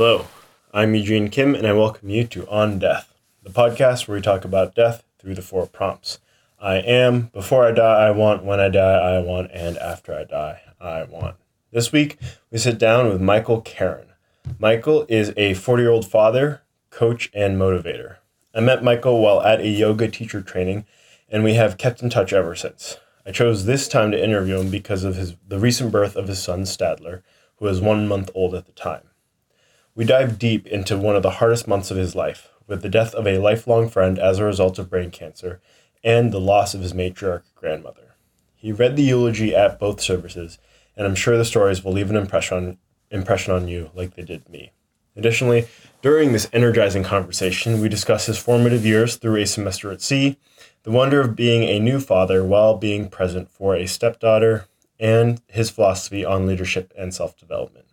Hello, I'm Eugene Kim, and I welcome you to On Death, the podcast where we talk about death through the four prompts. I am, before I die, I want, when I die, I want, and after I die, I want. This week, we sit down with Michael Karen. Michael is a 40 year old father, coach, and motivator. I met Michael while at a yoga teacher training, and we have kept in touch ever since. I chose this time to interview him because of his, the recent birth of his son, Stadler, who was one month old at the time. We dive deep into one of the hardest months of his life, with the death of a lifelong friend as a result of brain cancer and the loss of his matriarch grandmother. He read the eulogy at both services, and I'm sure the stories will leave an impression on, impression on you like they did me. Additionally, during this energizing conversation, we discuss his formative years through a semester at sea, the wonder of being a new father while being present for a stepdaughter, and his philosophy on leadership and self development.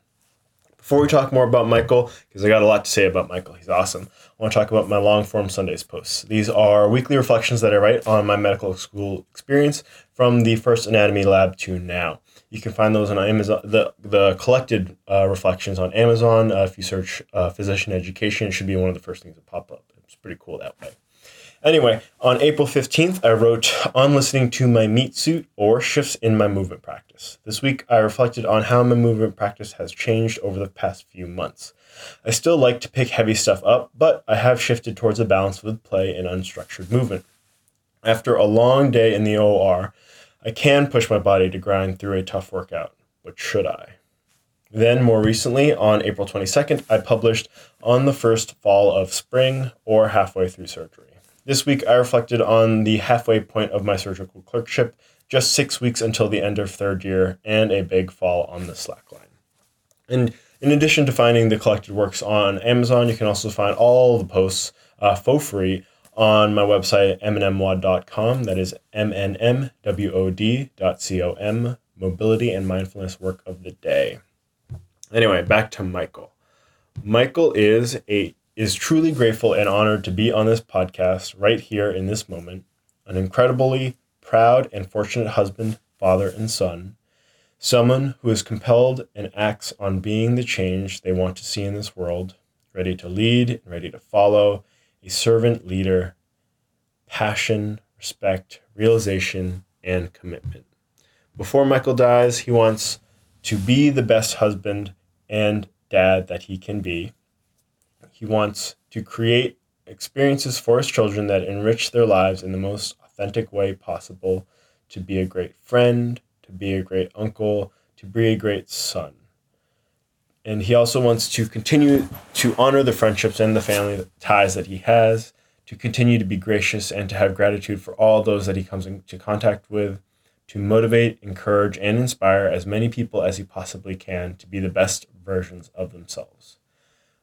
Before we talk more about Michael, because I got a lot to say about Michael, he's awesome, I want to talk about my long form Sundays posts. These are weekly reflections that I write on my medical school experience from the first anatomy lab to now. You can find those on Amazon, the, the collected uh, reflections on Amazon. Uh, if you search uh, physician education, it should be one of the first things that pop up. It's pretty cool that way. Anyway, on April 15th, I wrote on listening to my meat suit or shifts in my movement practice. This week, I reflected on how my movement practice has changed over the past few months. I still like to pick heavy stuff up, but I have shifted towards a balance with play and unstructured movement. After a long day in the OR, I can push my body to grind through a tough workout, but should I? Then, more recently, on April 22nd, I published On the First Fall of Spring or Halfway Through Surgery. This week, I reflected on the halfway point of my surgical clerkship, just six weeks until the end of third year, and a big fall on the slack line. And in addition to finding the collected works on Amazon, you can also find all the posts uh, for free on my website, mnmwod.com. That is mnmwod.com, mobility and mindfulness work of the day. Anyway, back to Michael. Michael is a is truly grateful and honored to be on this podcast right here in this moment. An incredibly proud and fortunate husband, father, and son. Someone who is compelled and acts on being the change they want to see in this world, ready to lead and ready to follow, a servant leader, passion, respect, realization, and commitment. Before Michael dies, he wants to be the best husband and dad that he can be he wants to create experiences for his children that enrich their lives in the most authentic way possible, to be a great friend, to be a great uncle, to be a great son. And he also wants to continue to honor the friendships and the family ties that he has, to continue to be gracious and to have gratitude for all those that he comes into contact with, to motivate, encourage, and inspire as many people as he possibly can to be the best versions of themselves.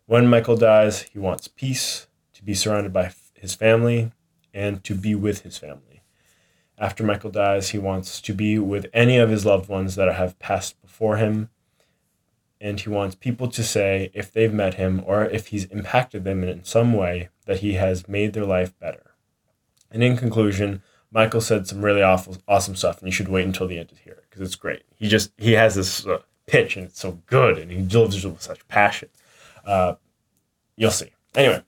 When Michael dies, he wants peace, to be surrounded by his family, and to be with his family. After Michael dies, he wants to be with any of his loved ones that have passed before him. And he wants people to say, if they've met him or if he's impacted them in some way, that he has made their life better. And in conclusion, Michael said some really awful, awesome stuff, and you should wait until the end to hear it because it's great. He just he has this uh, pitch, and it's so good, and he delivers it with such passion. Uh, you'll see. Anyway,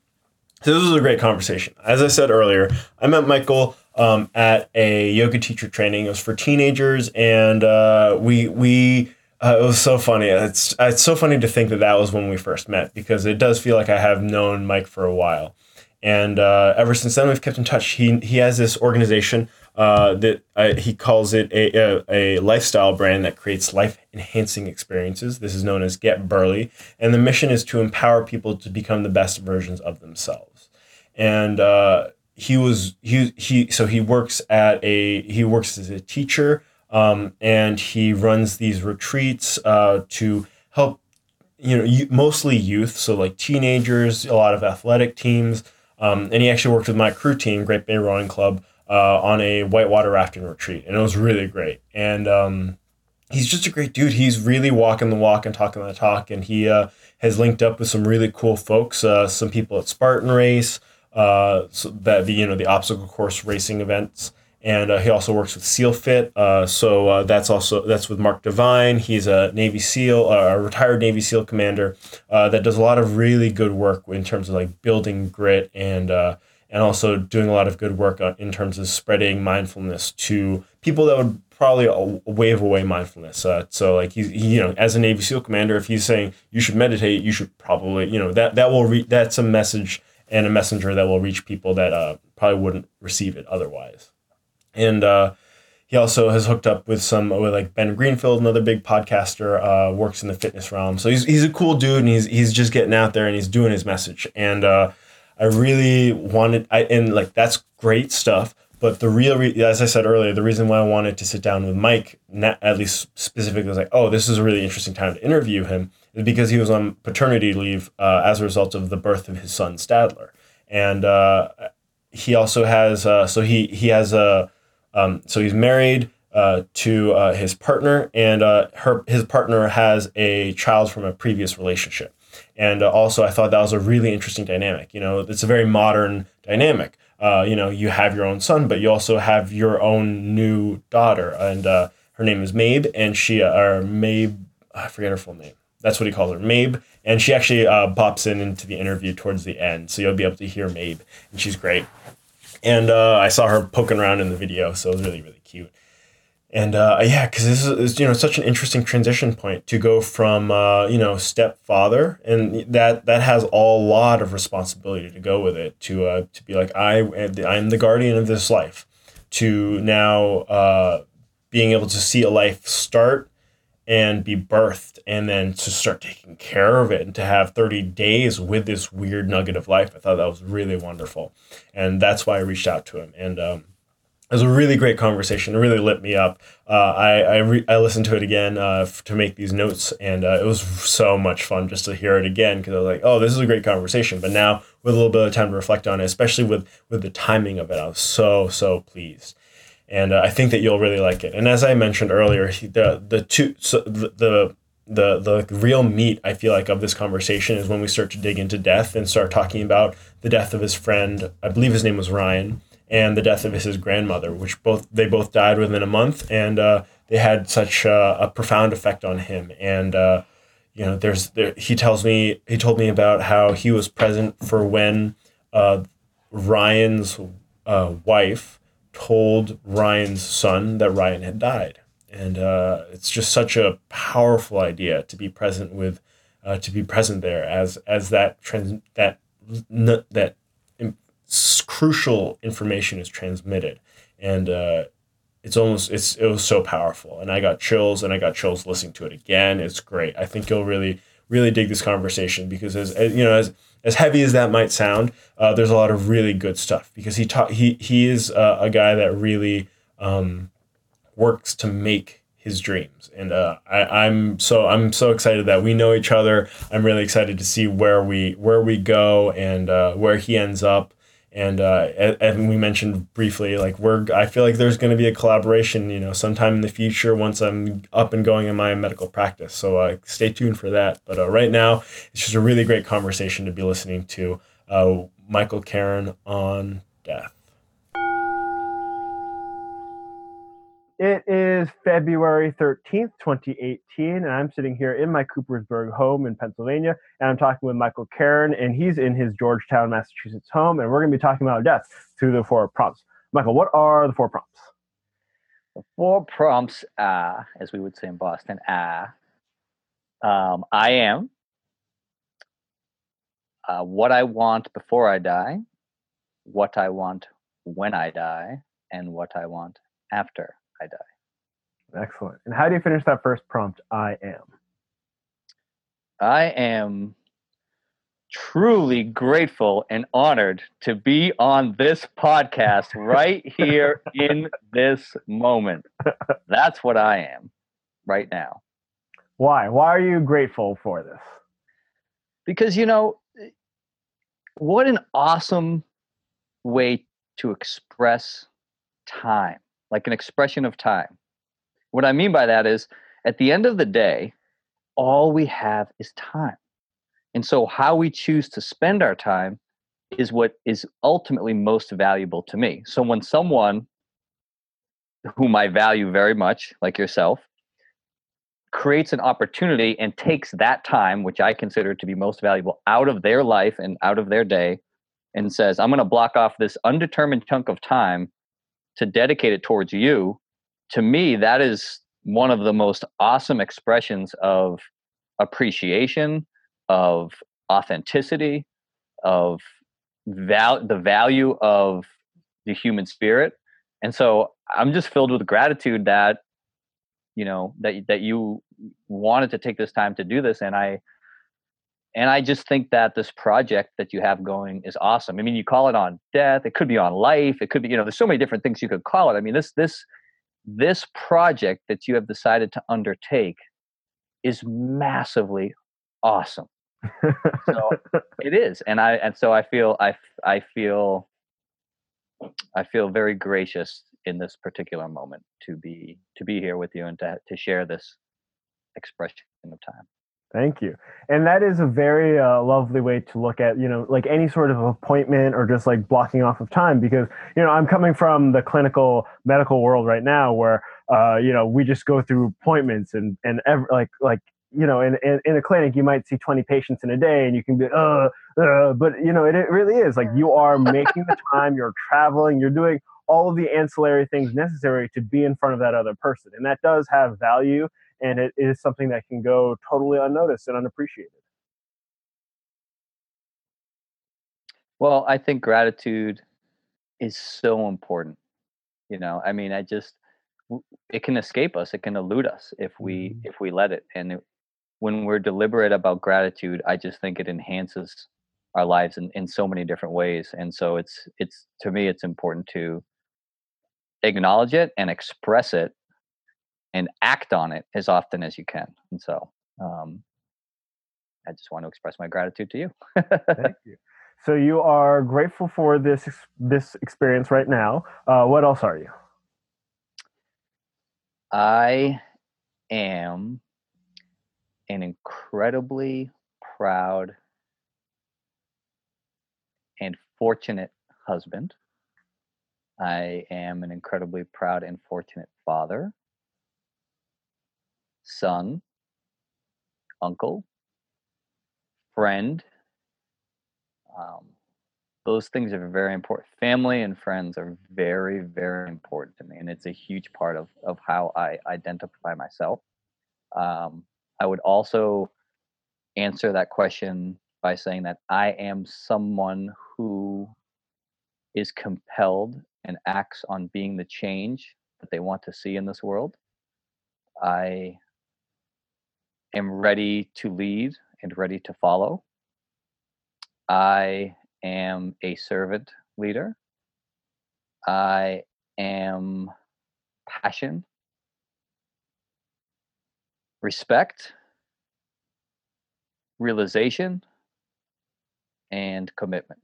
so this was a great conversation. As I said earlier, I met Michael um, at a yoga teacher training. It was for teenagers, and uh, we we uh, it was so funny. It's it's so funny to think that that was when we first met because it does feel like I have known Mike for a while, and uh, ever since then we've kept in touch. He he has this organization uh, that uh, he calls it a, a, a, lifestyle brand that creates life enhancing experiences. This is known as Get Burly. And the mission is to empower people to become the best versions of themselves. And uh, he was, he, he, so he works at a, he works as a teacher um, and he runs these retreats uh, to help, you know, mostly youth. So like teenagers, a lot of athletic teams. Um, and he actually worked with my crew team, Great Bay Rowing Club, uh, on a whitewater rafting retreat, and it was really great. And um, he's just a great dude. He's really walking the walk and talking the talk, and he uh, has linked up with some really cool folks. Uh, some people at Spartan Race, uh, so that the you know the obstacle course racing events, and uh, he also works with SEAL Fit. Uh, so that's also that's with Mark Divine. He's a Navy SEAL, a retired Navy SEAL commander that does a lot of really good work in terms of like building grit and and also doing a lot of good work in terms of spreading mindfulness to people that would probably wave away mindfulness. so like he's he, you know as a Navy SEAL commander, if he's saying you should meditate, you should probably you know that that will re- that's a message and a messenger that will reach people that probably wouldn't receive it otherwise and uh, he also has hooked up with some with like Ben Greenfield, another big podcaster, uh, works in the fitness realm. So he's he's a cool dude, and he's he's just getting out there and he's doing his message. And uh, I really wanted, I and like that's great stuff. But the real, re- as I said earlier, the reason why I wanted to sit down with Mike, not, at least specifically, was like, oh, this is a really interesting time to interview him, is because he was on paternity leave uh, as a result of the birth of his son Stadler, and uh, he also has, uh, so he he has a um, so he's married uh, to uh, his partner, and uh, her his partner has a child from a previous relationship. And uh, also, I thought that was a really interesting dynamic. You know, it's a very modern dynamic. Uh, you know, you have your own son, but you also have your own new daughter, and uh, her name is Mabe, and she or Mabe, I forget her full name. That's what he calls her, Mabe. And she actually pops in into the interview towards the end, so you'll be able to hear Mabe, and she's great and uh, I saw her poking around in the video, so it was really really cute. And uh, yeah, because this is you know such an interesting transition point to go from uh, you know stepfather, and that that has a lot of responsibility to go with it. To uh, to be like I I'm the guardian of this life, to now uh, being able to see a life start and be birthed and then to start taking care of it and to have 30 days with this weird nugget of life i thought that was really wonderful and that's why i reached out to him and um, it was a really great conversation. It really lit me up. Uh, I, I, re- I listened to it again uh, f- to make these notes and uh, it was so much fun just to hear it again because i was like oh this is a great conversation. But now with a little bit of time to reflect on it especially with with the timing of it i was so so pleased. And uh, I think that you'll really like it. And as I mentioned earlier, the the two so the, the the the real meat I feel like of this conversation is when we start to dig into death and start talking about the death of his friend. I believe his name was Ryan, and the death of his grandmother, which both they both died within a month, and uh, they had such uh, a profound effect on him. And uh, you know, there's there, he tells me he told me about how he was present for when uh, Ryan's uh, wife told Ryan's son that Ryan had died. And uh, it's just such a powerful idea to be present with, to be present there as as that trans that that crucial information is transmitted, and uh, it's almost it's it was so powerful. And I got chills, and I got chills listening to it again. It's great. I think you'll really really dig this conversation because as, as you know as as heavy as that might sound, uh, there's a lot of really good stuff because he taught he he is uh, a guy that really um, works to make his dreams, and uh, I, I'm so I'm so excited that we know each other. I'm really excited to see where we where we go and uh, where he ends up and uh, and we mentioned briefly like we're I feel like there's going to be a collaboration you know sometime in the future once I'm up and going in my medical practice. So uh, stay tuned for that. But uh, right now it's just a really great conversation to be listening to uh, Michael Karen on death It is February 13th, 2018, and I'm sitting here in my Coopersburg home in Pennsylvania, and I'm talking with Michael Karen, and he's in his Georgetown, Massachusetts home, and we're going to be talking about death through the four prompts. Michael, what are the four prompts? The four prompts are, as we would say in Boston, are um, I am, uh, what I want before I die, what I want when I die, and what I want after I die. Excellent. And how do you finish that first prompt? I am. I am truly grateful and honored to be on this podcast right here in this moment. That's what I am right now. Why? Why are you grateful for this? Because, you know, what an awesome way to express time like an expression of time. What I mean by that is at the end of the day, all we have is time. And so, how we choose to spend our time is what is ultimately most valuable to me. So, when someone whom I value very much, like yourself, creates an opportunity and takes that time, which I consider to be most valuable, out of their life and out of their day, and says, I'm going to block off this undetermined chunk of time to dedicate it towards you. To me, that is one of the most awesome expressions of appreciation, of authenticity, of val- the value of the human spirit. And so I'm just filled with gratitude that you know that that you wanted to take this time to do this and I and I just think that this project that you have going is awesome. I mean, you call it on death, it could be on life, it could be, you know, there's so many different things you could call it. I mean, this this this project that you have decided to undertake is massively awesome. so it is, and I and so I feel I I feel I feel very gracious in this particular moment to be to be here with you and to to share this expression of time. Thank you. And that is a very uh, lovely way to look at, you know, like any sort of appointment or just like blocking off of time because, you know, I'm coming from the clinical medical world right now where, uh, you know, we just go through appointments and, and ever, like, like, you know, in, in, in a clinic, you might see 20 patients in a day and you can be, uh, uh but, you know, it, it really is like you are making the time, you're traveling, you're doing all of the ancillary things necessary to be in front of that other person. And that does have value and it is something that can go totally unnoticed and unappreciated. Well, I think gratitude is so important. You know, I mean, I just it can escape us, it can elude us if we mm-hmm. if we let it. And it, when we're deliberate about gratitude, I just think it enhances our lives in, in so many different ways. And so it's it's to me it's important to acknowledge it and express it and act on it as often as you can. And so um, I just want to express my gratitude to you. Thank you. So you are grateful for this this experience right now. Uh, what else are you? I am an incredibly proud and fortunate husband. I am an incredibly proud and fortunate father son, uncle, friend. Um, those things are very important. Family and friends are very, very important to me, and it's a huge part of of how I identify myself. Um, I would also answer that question by saying that I am someone who is compelled and acts on being the change that they want to see in this world. I am ready to lead and ready to follow. I am a servant leader. I am passion, respect, realization, and commitment.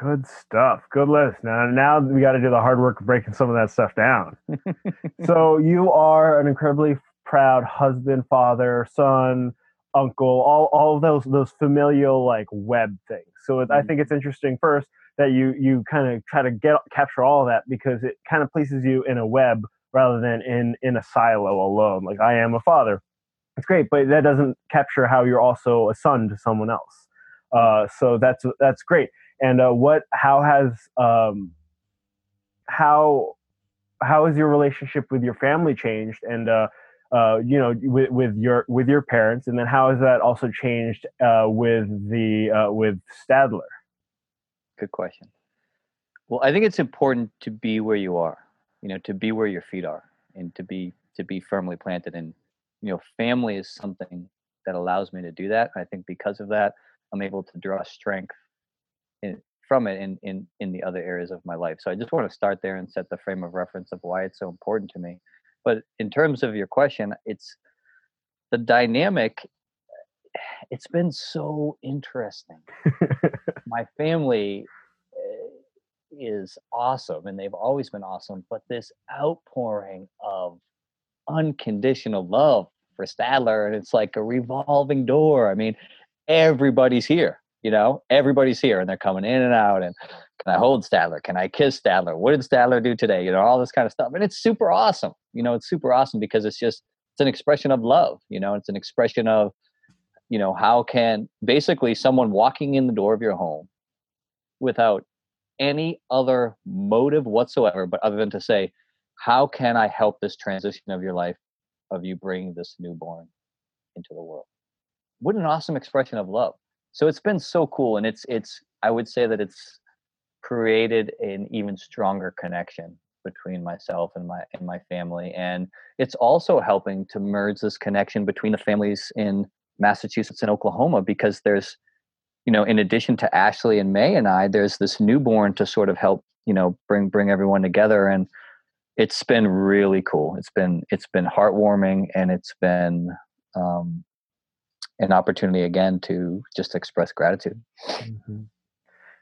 Good stuff. Good list. Now, now we got to do the hard work of breaking some of that stuff down. so you are an incredibly proud husband, father, son, uncle, all, all of those those familial like web things. So mm-hmm. I think it's interesting first that you you kind of try to get capture all of that because it kind of places you in a web rather than in in a silo alone. Like I am a father. It's great, but that doesn't capture how you're also a son to someone else. Uh, so that's that's great and uh, what how has um, how how has your relationship with your family changed? And uh, uh, you know with, with your with your parents and then how has that also changed uh, with the uh, with stadler? Good question. Well i think it's important to be where you are you know to be where your feet are and to be to be firmly planted. And you know family is something that allows me to do that. I think because of that i'm able to draw strength in, from it in, in in the other areas of my life. So I just want to start there and set the frame of reference of why it's so important to me. But in terms of your question, it's the dynamic. It's been so interesting. my family eh, is awesome, and they've always been awesome. But this outpouring of unconditional love for Stadler, and it's like a revolving door. I mean, everybody's here You know, everybody's here and they're coming in and out. And can I hold Stadler? Can I kiss Stadler? What did Stadler do today? You know, all this kind of stuff. And it's super awesome. You know, it's super awesome because it's just it's an expression of love. You know, it's an expression of, you know, how can basically someone walking in the door of your home without any other motive whatsoever, but other than to say, how can I help this transition of your life, of you bringing this newborn into the world? What an awesome expression of love. So it's been so cool, and it's it's I would say that it's created an even stronger connection between myself and my and my family, and it's also helping to merge this connection between the families in Massachusetts and Oklahoma because there's you know, in addition to Ashley and May and I, there's this newborn to sort of help, you know, bring bring everyone together. And it's been really cool. It's been it's been heartwarming and it's been um, an opportunity again to just express gratitude. Mm-hmm.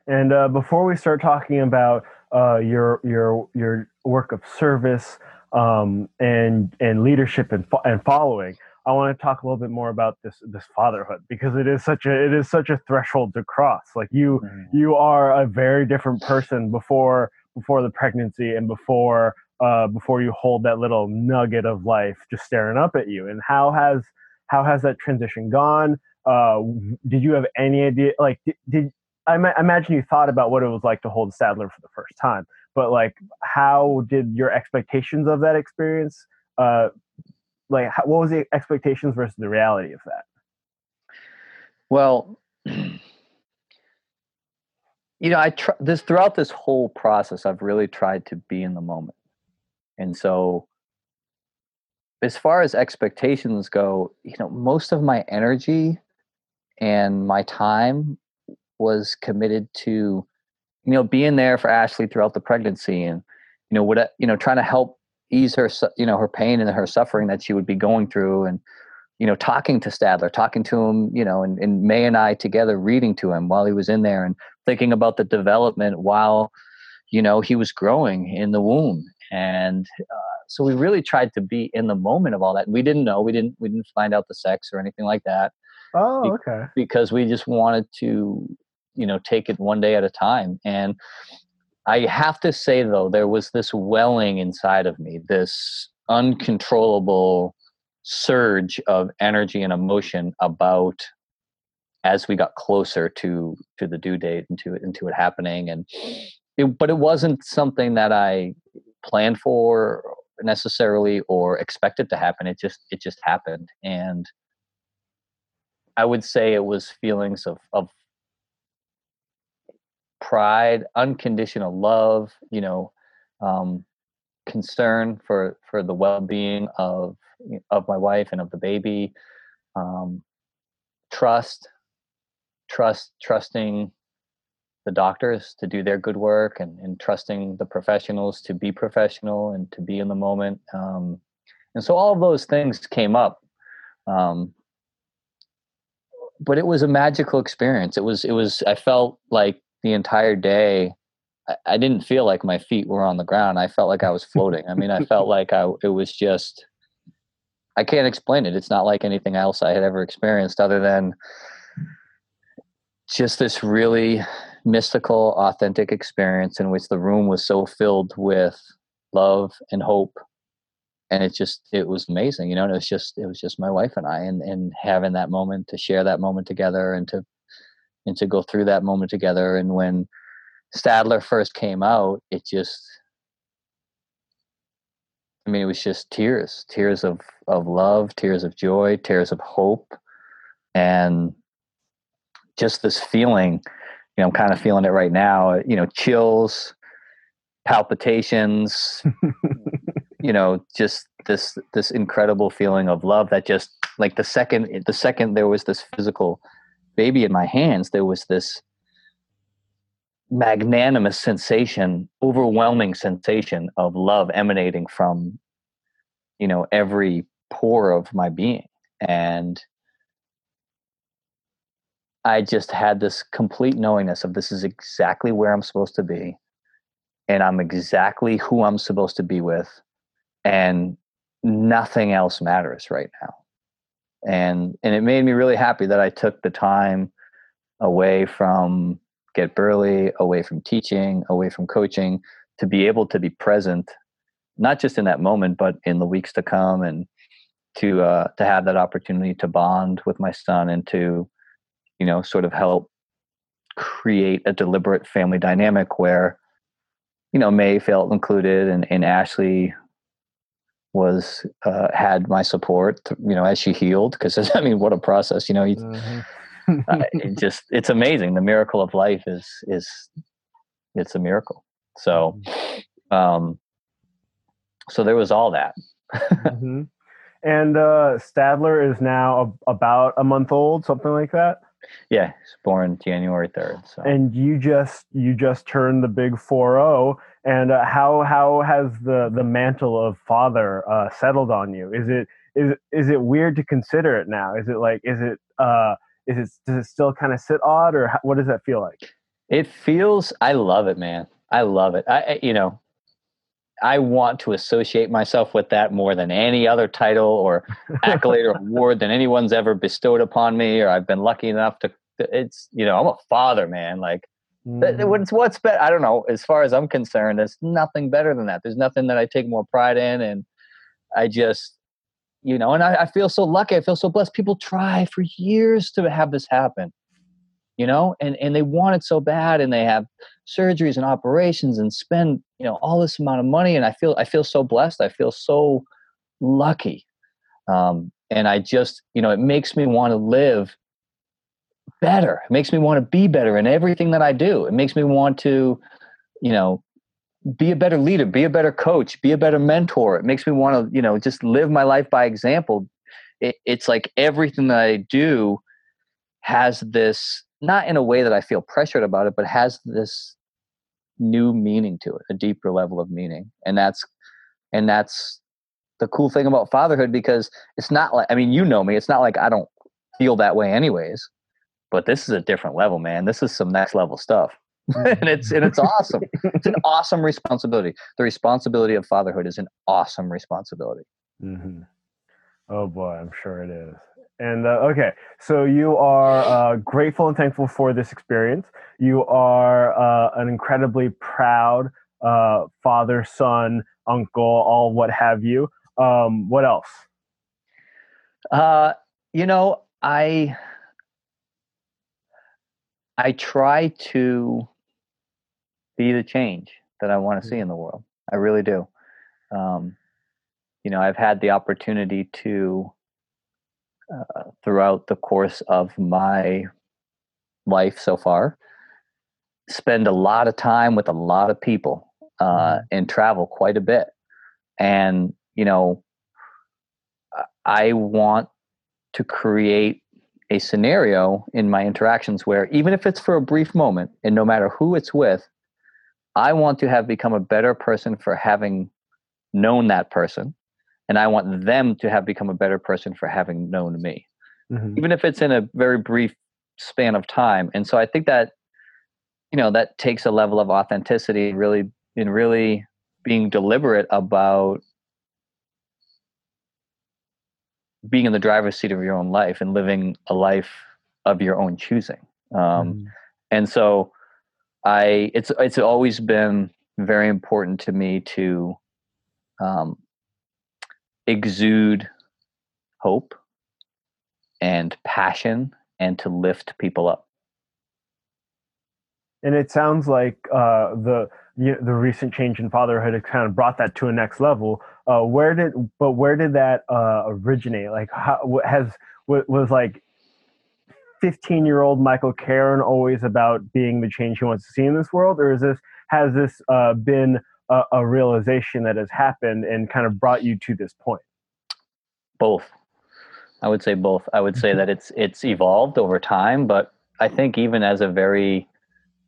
And uh, before we start talking about uh, your your your work of service um, and and leadership and fo- and following, I want to talk a little bit more about this this fatherhood because it is such a it is such a threshold to cross. Like you mm-hmm. you are a very different person before before the pregnancy and before uh, before you hold that little nugget of life just staring up at you. And how has how has that transition gone? Uh, did you have any idea? Like did, did I, ma- imagine you thought about what it was like to hold Stadler for the first time, but like how did your expectations of that experience uh, like how, what was the expectations versus the reality of that well you know i try this throughout this whole process i've really tried to be in the moment and so as far as expectations go you know most of my energy and my time was committed to you know being there for ashley throughout the pregnancy and you know what you know trying to help ease her you know her pain and her suffering that she would be going through and you know talking to Stadler, talking to him you know and, and May and I together reading to him while he was in there and thinking about the development while you know he was growing in the womb. And uh, so we really tried to be in the moment of all that. We didn't know. We didn't we didn't find out the sex or anything like that. Oh okay. because we just wanted to you know take it one day at a time. And I have to say though, there was this welling inside of me, this uncontrollable surge of energy and emotion about as we got closer to to the due date and to it into it happening. And it, but it wasn't something that I planned for necessarily or expected to happen it just it just happened. And I would say it was feelings of of pride, unconditional love, you know, um, concern for for the well-being of of my wife and of the baby, um, trust, trust, trusting the doctors to do their good work and, and trusting the professionals to be professional and to be in the moment. Um, and so all of those things came up. Um, but it was a magical experience. It was, it was, I felt like the entire day I, I didn't feel like my feet were on the ground. I felt like I was floating. I mean, I felt like I it was just I can't explain it. It's not like anything else I had ever experienced other than just this really mystical, authentic experience in which the room was so filled with love and hope. And it just it was amazing, you know, and it was just it was just my wife and I and, and having that moment to share that moment together and to and to go through that moment together. And when Stadler first came out, it just, I mean, it was just tears, tears of, of love, tears of joy, tears of hope, and just this feeling. You know, I'm kind of feeling it right now. You know, chills, palpitations. you know, just this this incredible feeling of love that just like the second the second there was this physical baby in my hands, there was this magnanimous sensation, overwhelming sensation of love emanating from, you know, every pore of my being. And I just had this complete knowingness of this is exactly where I'm supposed to be. And I'm exactly who I'm supposed to be with. And nothing else matters right now and and it made me really happy that I took the time away from get burly, away from teaching, away from coaching, to be able to be present, not just in that moment, but in the weeks to come, and to uh, to have that opportunity to bond with my son and to, you know, sort of help create a deliberate family dynamic where, you know, May felt included and, and Ashley was uh, had my support, you know, as she healed. Because I mean, what a process, you know. You, mm-hmm. uh, it just it's amazing. The miracle of life is is it's a miracle. So, mm-hmm. um, so there was all that. mm-hmm. And uh, Stadler is now a, about a month old, something like that. Yeah, he's born January third. So. And you just you just turned the big four zero. Oh, and uh, how how has the the mantle of father uh, settled on you? Is it is is it weird to consider it now? Is it like is it uh is it does it still kind of sit odd or how, what does that feel like? It feels. I love it, man. I love it. I you know I want to associate myself with that more than any other title or accolade or award than anyone's ever bestowed upon me, or I've been lucky enough to. It's you know I'm a father, man. Like mm. what's what's better? I don't know. As far as I'm concerned, there's nothing better than that. There's nothing that I take more pride in, and I just you know, and I, I feel so lucky. I feel so blessed. People try for years to have this happen you know and and they want it so bad and they have surgeries and operations and spend you know all this amount of money and i feel i feel so blessed i feel so lucky. Um, and i just you know it makes me want to live better. It makes me want to be better in everything that i do. It makes me want to you know be a better leader be a better coach be a better mentor. It makes me want to you know just live my life by example. It, it's like everything that i do has this not in a way that I feel pressured about it, but has this new meaning to it, a deeper level of meaning. And that's and that's the cool thing about fatherhood because it's not like I mean, you know me, it's not like I don't feel that way anyways. But this is a different level, man. This is some next level stuff. and it's and it's awesome. It's an awesome responsibility. The responsibility of fatherhood is an awesome responsibility. Mm-hmm. Oh boy, I'm sure it is. And uh, okay, so you are uh, grateful and thankful for this experience. You are uh, an incredibly proud uh, father, son, uncle, all what have you. Um, what else? Uh, you know, I I try to be the change that I want to see mm. in the world. I really do. Um, you know, I've had the opportunity to uh, throughout the course of my life so far. Spend a lot of time with a lot of people uh, mm-hmm. and travel quite a bit. And, you know, I want to create a scenario in my interactions where, even if it's for a brief moment and no matter who it's with, I want to have become a better person for having known that person and I want them to have become a better person for having known me, mm-hmm. even if it's in a very brief span of time. And so I think that you know that takes a level of authenticity, really, in really being deliberate about being in the driver's seat of your own life and living a life of your own choosing. Um, mm-hmm. And so, I it's it's always been very important to me to um, exude hope and passion and to lift people up. And it sounds like uh, the you know, the recent change in fatherhood has kind of brought that to a next level. Uh, where did but where did that uh, originate? Like, how has was like 15 year old Michael Karen always about being the change he wants to see in this world, or is this has this uh, been a, a realization that has happened and kind of brought you to this point? Both. I would say both. I would say mm-hmm. that it's it's evolved over time, but I think even as a very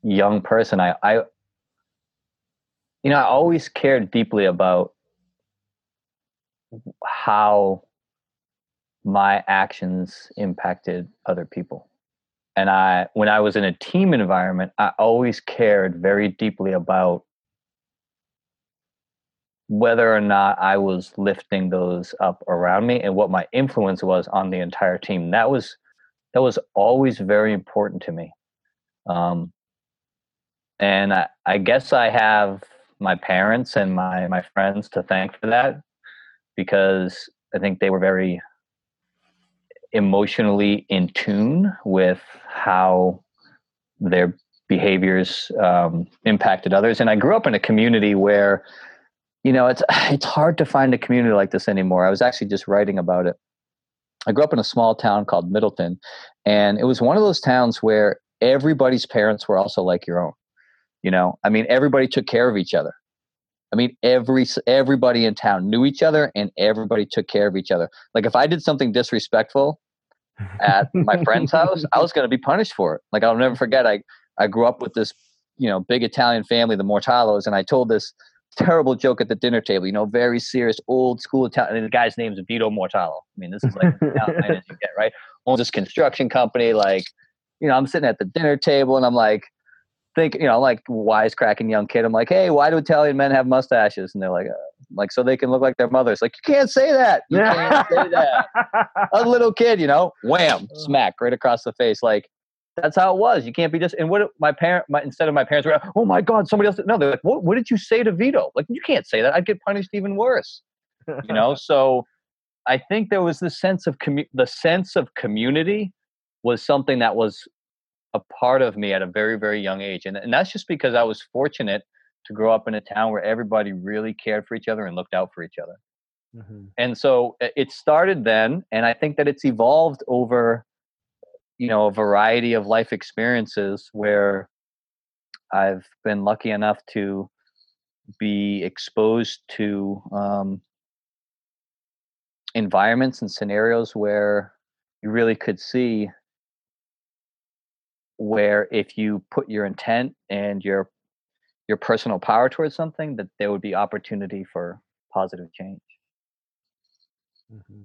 young person, I, I you know, I always cared deeply about how my actions impacted other people. And I when I was in a team environment, I always cared very deeply about whether or not I was lifting those up around me and what my influence was on the entire team. That was that was always very important to me. Um, and I, I guess I have my parents and my my friends to thank for that because I think they were very emotionally in tune with how their behaviors um, impacted others. And I grew up in a community where, you know, it's it's hard to find a community like this anymore. I was actually just writing about it. I grew up in a small town called Middleton, and it was one of those towns where everybody's parents were also like your own. You know, I mean, everybody took care of each other. I mean, every everybody in town knew each other, and everybody took care of each other. Like if I did something disrespectful at my friend's house, I was going to be punished for it. Like I'll never forget. I I grew up with this, you know, big Italian family, the Mortalos, and I told this terrible joke at the dinner table. You know, very serious, old school Italian. And the guy's name is Vito Mortalo. I mean, this is like as you get, right? Owns this construction company. Like, you know, I'm sitting at the dinner table and I'm like, think, you know, like wisecracking young kid. I'm like, hey, why do Italian men have mustaches? And they're like, uh, like so they can look like their mothers. Like, you can't say that. You can't say that. A little kid, you know, wham, smack right across the face. Like, that's how it was. You can't be just. And what my parent, my, instead of my parents were, oh my god, somebody else. No, they're like, what? What did you say to Vito? Like, you can't say that. I'd get punished even worse. You know. so, I think there was this sense of commu- the sense of community was something that was a part of me at a very very young age, and and that's just because I was fortunate to grow up in a town where everybody really cared for each other and looked out for each other. Mm-hmm. And so it started then, and I think that it's evolved over you know a variety of life experiences where I've been lucky enough to be exposed to um, environments and scenarios where you really could see where if you put your intent and your your personal power towards something that there would be opportunity for positive change mm-hmm.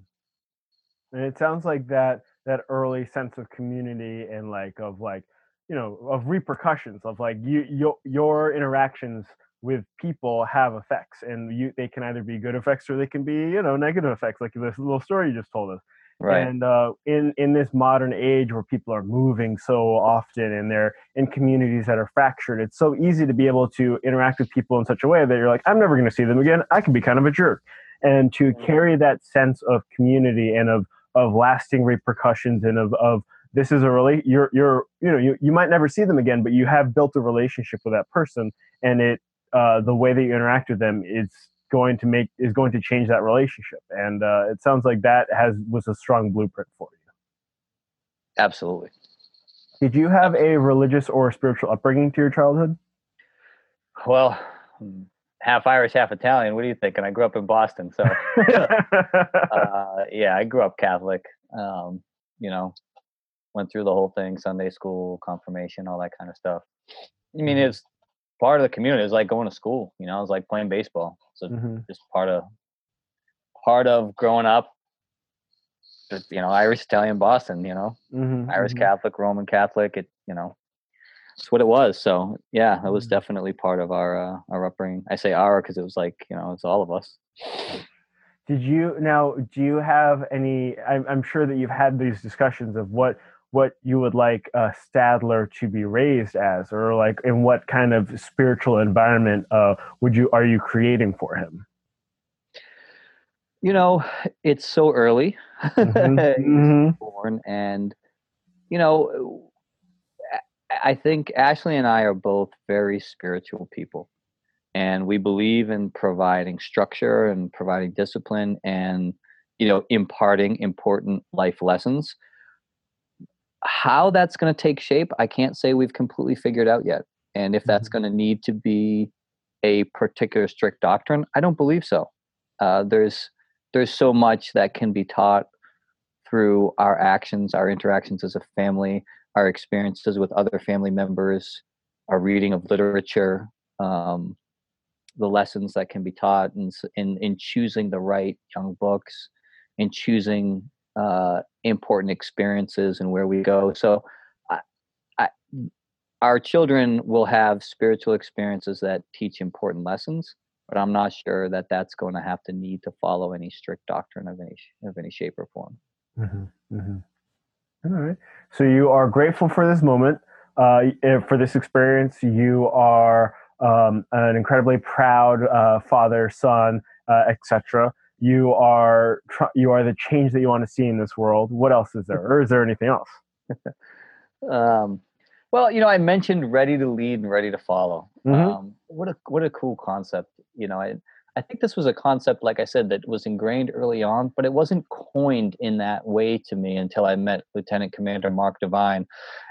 and it sounds like that that early sense of community and like of like you know of repercussions of like you your your interactions with people have effects and you they can either be good effects or they can be you know negative effects like this little story you just told us. Right. And uh, in in this modern age where people are moving so often and they're in communities that are fractured it's so easy to be able to interact with people in such a way that you're like i'm never going to see them again. I can be kind of a jerk. And to mm-hmm. carry that sense of community and of of lasting repercussions and of, of this is a really you're you're you know you, you might never see them again but you have built a relationship with that person and it uh, the way that you interact with them is going to make is going to change that relationship. And uh, it sounds like that has was a strong blueprint for you. Absolutely. Did you have a religious or spiritual upbringing to your childhood? Well half Irish, half Italian. What do you think? And I grew up in Boston, so uh, yeah, I grew up Catholic. Um, you know, went through the whole thing: Sunday school, confirmation, all that kind of stuff. I mean, mm-hmm. it's part of the community. It's like going to school. You know, it's like playing baseball. So mm-hmm. just part of part of growing up. You know, Irish, Italian, Boston. You know, mm-hmm. Irish mm-hmm. Catholic, Roman Catholic. It you know that's what it was. So yeah, it was mm. definitely part of our uh, our upbringing. I say our because it was like you know it's all of us. Did you now? Do you have any? I'm, I'm sure that you've had these discussions of what what you would like uh, Stadler to be raised as, or like in what kind of spiritual environment uh, would you are you creating for him? You know, it's so early. Mm-hmm. mm-hmm. born, and you know I think Ashley and I are both very spiritual people. And we believe in providing structure and providing discipline and, you know, imparting important life lessons. How that's going to take shape, I can't say we've completely figured out yet. And if that's mm-hmm. going to need to be a particular strict doctrine, I don't believe so. Uh, there's there's so much that can be taught through our actions, our interactions as a family, our experiences with other family members, our reading of literature, um, the lessons that can be taught, and in, in choosing the right young books, in choosing uh, important experiences and where we go. So, I, I, our children will have spiritual experiences that teach important lessons, but I'm not sure that that's going to have to need to follow any strict doctrine of any of any shape or form. Mm-hmm, mm-hmm. All right. So you are grateful for this moment. uh, for this experience. You are um, an incredibly proud uh, father, son, uh, etc. You are tr- you are the change that you want to see in this world. What else is there, or is there anything else? um, well, you know, I mentioned ready to lead and ready to follow. Mhm. Um, what a what a cool concept. You know, I I think this was a concept, like I said, that was ingrained early on, but it wasn't coined in that way to me until I met Lieutenant Commander Mark Divine,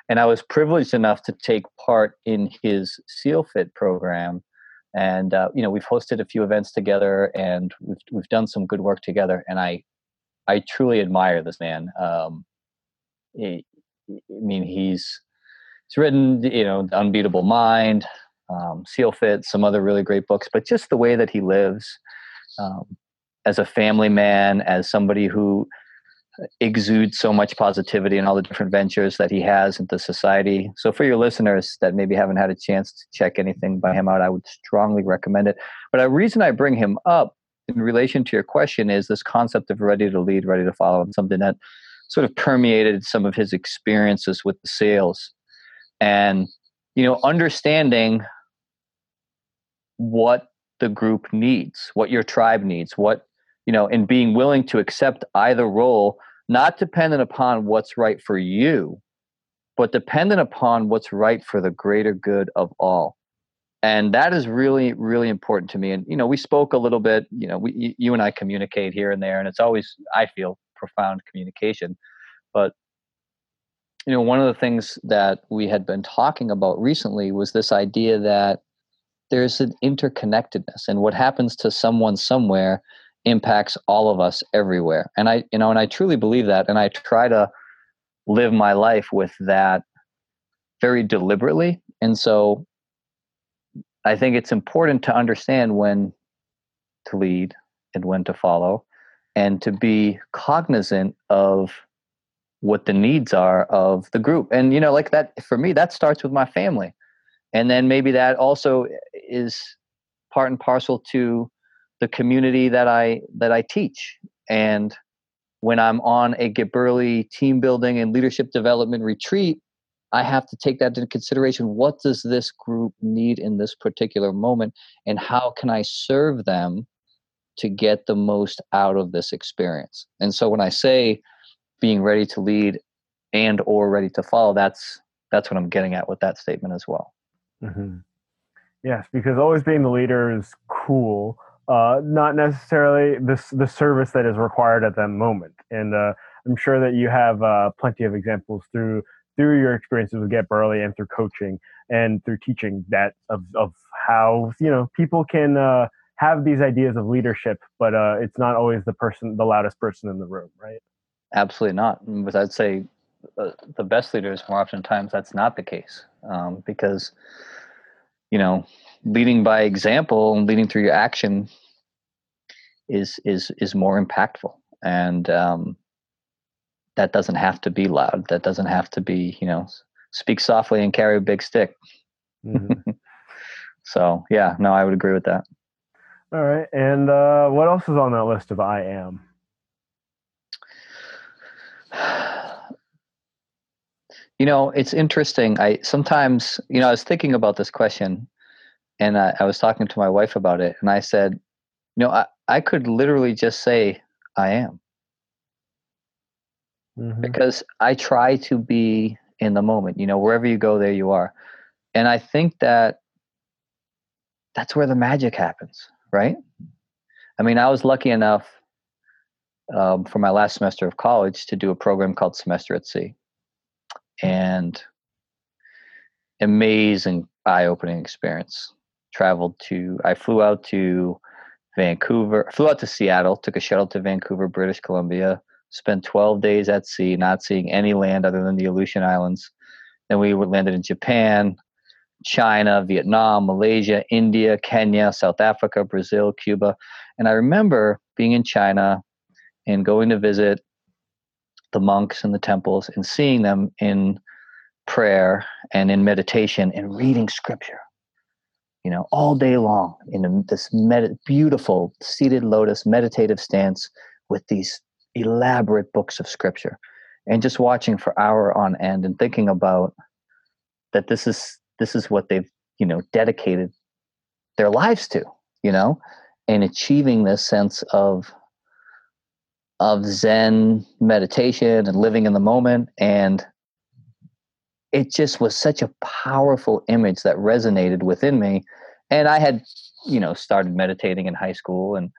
and I was privileged enough to take part in his SEAL Fit program. And uh, you know, we've hosted a few events together, and we've we've done some good work together. And I I truly admire this man. Um, he, I mean, he's he's written, you know, The Unbeatable Mind, um, Seal Fit, some other really great books, but just the way that he lives um, as a family man, as somebody who exudes so much positivity in all the different ventures that he has into society. So, for your listeners that maybe haven't had a chance to check anything by him out, I would strongly recommend it. But a reason I bring him up in relation to your question is this concept of ready to lead, ready to follow, and something that sort of permeated some of his experiences with the sales and you know understanding what the group needs what your tribe needs what you know and being willing to accept either role not dependent upon what's right for you but dependent upon what's right for the greater good of all. And that is really really important to me. And you know we spoke a little bit you know we you and i communicate here and there and it's always i feel profound communication. But you know one of the things that we had been talking about recently was this idea that there's an interconnectedness and what happens to someone somewhere impacts all of us everywhere. And i you know and i truly believe that and i try to live my life with that very deliberately. And so i think it's important to understand when to lead and when to follow and to be cognizant of what the needs are of the group. And you know like that for me that starts with my family and then maybe that also is part and parcel to the community that i that i teach. And when i'm on a Get Burly team building and leadership development retreat i have to take that into consideration. What does this group need in this particular moment? And how can i serve them to get the most out of this experience? And so when i say being ready to lead and or ready to follow that's that's what i'm getting at with that statement as well Mm-hmm. Yes, because always being the leader is cool, uh, not necessarily the the service that is required at that moment. And uh, I'm sure that you have uh, plenty of examples through through your experiences with Get Burly and through coaching and through teaching that of of how you know people can uh, have these ideas of leadership, but uh, it's not always the person, the loudest person in the room, right? absolutely not but i'd say uh, the best leaders more oftentimes that's not the case um, because you know leading by example and leading through your action is is is more impactful and um, that doesn't have to be loud that doesn't have to be you know speak softly and carry a big stick Mhm. so yeah no i would agree with that All right, and uh, what else is on that list of I am? You know it's interesting. I sometimes you know i was thinking about this question and I, I was talking to my wife about it and i said you know i, I could literally just say i am. Mhm. because i try to be in the moment you know wherever you go there you are. And i think that that's where the magic happens right? I mean i was lucky enough um, for my last semester of college to do a program called semester at sea and amazing eye-opening experience. Traveled to i flew out to vancouver flew out to seattle took a shuttle to vancouver british columbia spent 12 days at sea not seeing any land other than the aleutian islands. Then we landed in japan china vietnam malaysia india kenya south africa brazil cuba. And i remember being in china and going to visit the monks in the temples and seeing them in prayer and in meditation and reading scripture you know all day long in this med- beautiful seated lotus meditative stance with these elaborate books of scripture and just watching for hour on end and thinking about that this is this is what they've you know dedicated their lives to you know and achieving this sense of of zen meditation and living in the moment. And it just was such a powerful image that resonated within me. And i had you know started meditating in high school and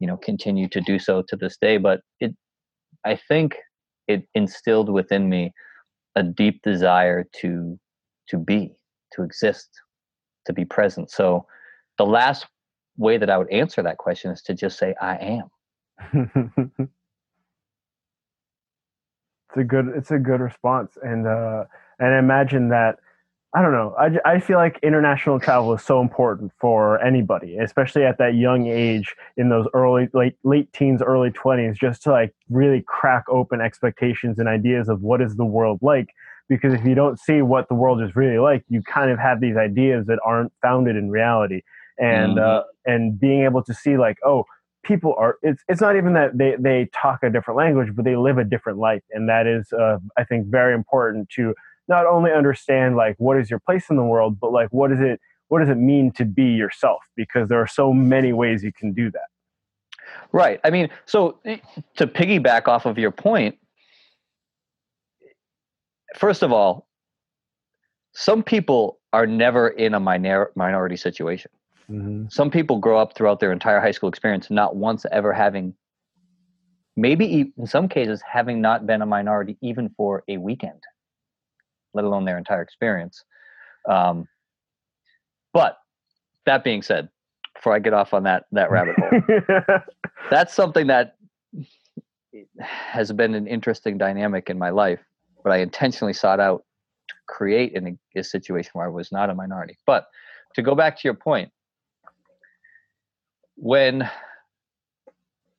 you know continue to do so to this day. But it i think it instilled within me a deep desire to to be to exist to be present. So the last way that i would answer that question is to just say i am it's a good it's a good response and uh and I imagine that I don't know. I, I feel like international travel is so important for anybody, especially at that young age in those early, late, late teens, early 20s, just to like really crack open expectations and ideas of what is the world like. Because if you don't see what the world is really like, you kind of have these ideas that aren't founded in reality. And, mm-hmm. uh, and being able to see like, oh, people are, it's, it's not even that they, they talk a different language, but they live a different life. And that is, uh, I think, very important to not only understand like what is your place in the world, but like what is it what does it mean to be yourself? Because there are so many ways you can do that. Right. I mean, so eh, to piggyback off of your point, first of all, some people are never in a minor, minority situation. Mm-hmm. Some people grow up throughout their entire high school experience not once ever having, maybe in some cases, having not been a minority even for a weekend let alone their entire experience. Um, but that being said, before I get off on that that rabbit hole, that's something that has been an interesting dynamic in my life. But I intentionally sought out to create in a, a situation where I was not a minority. But to go back to your point, when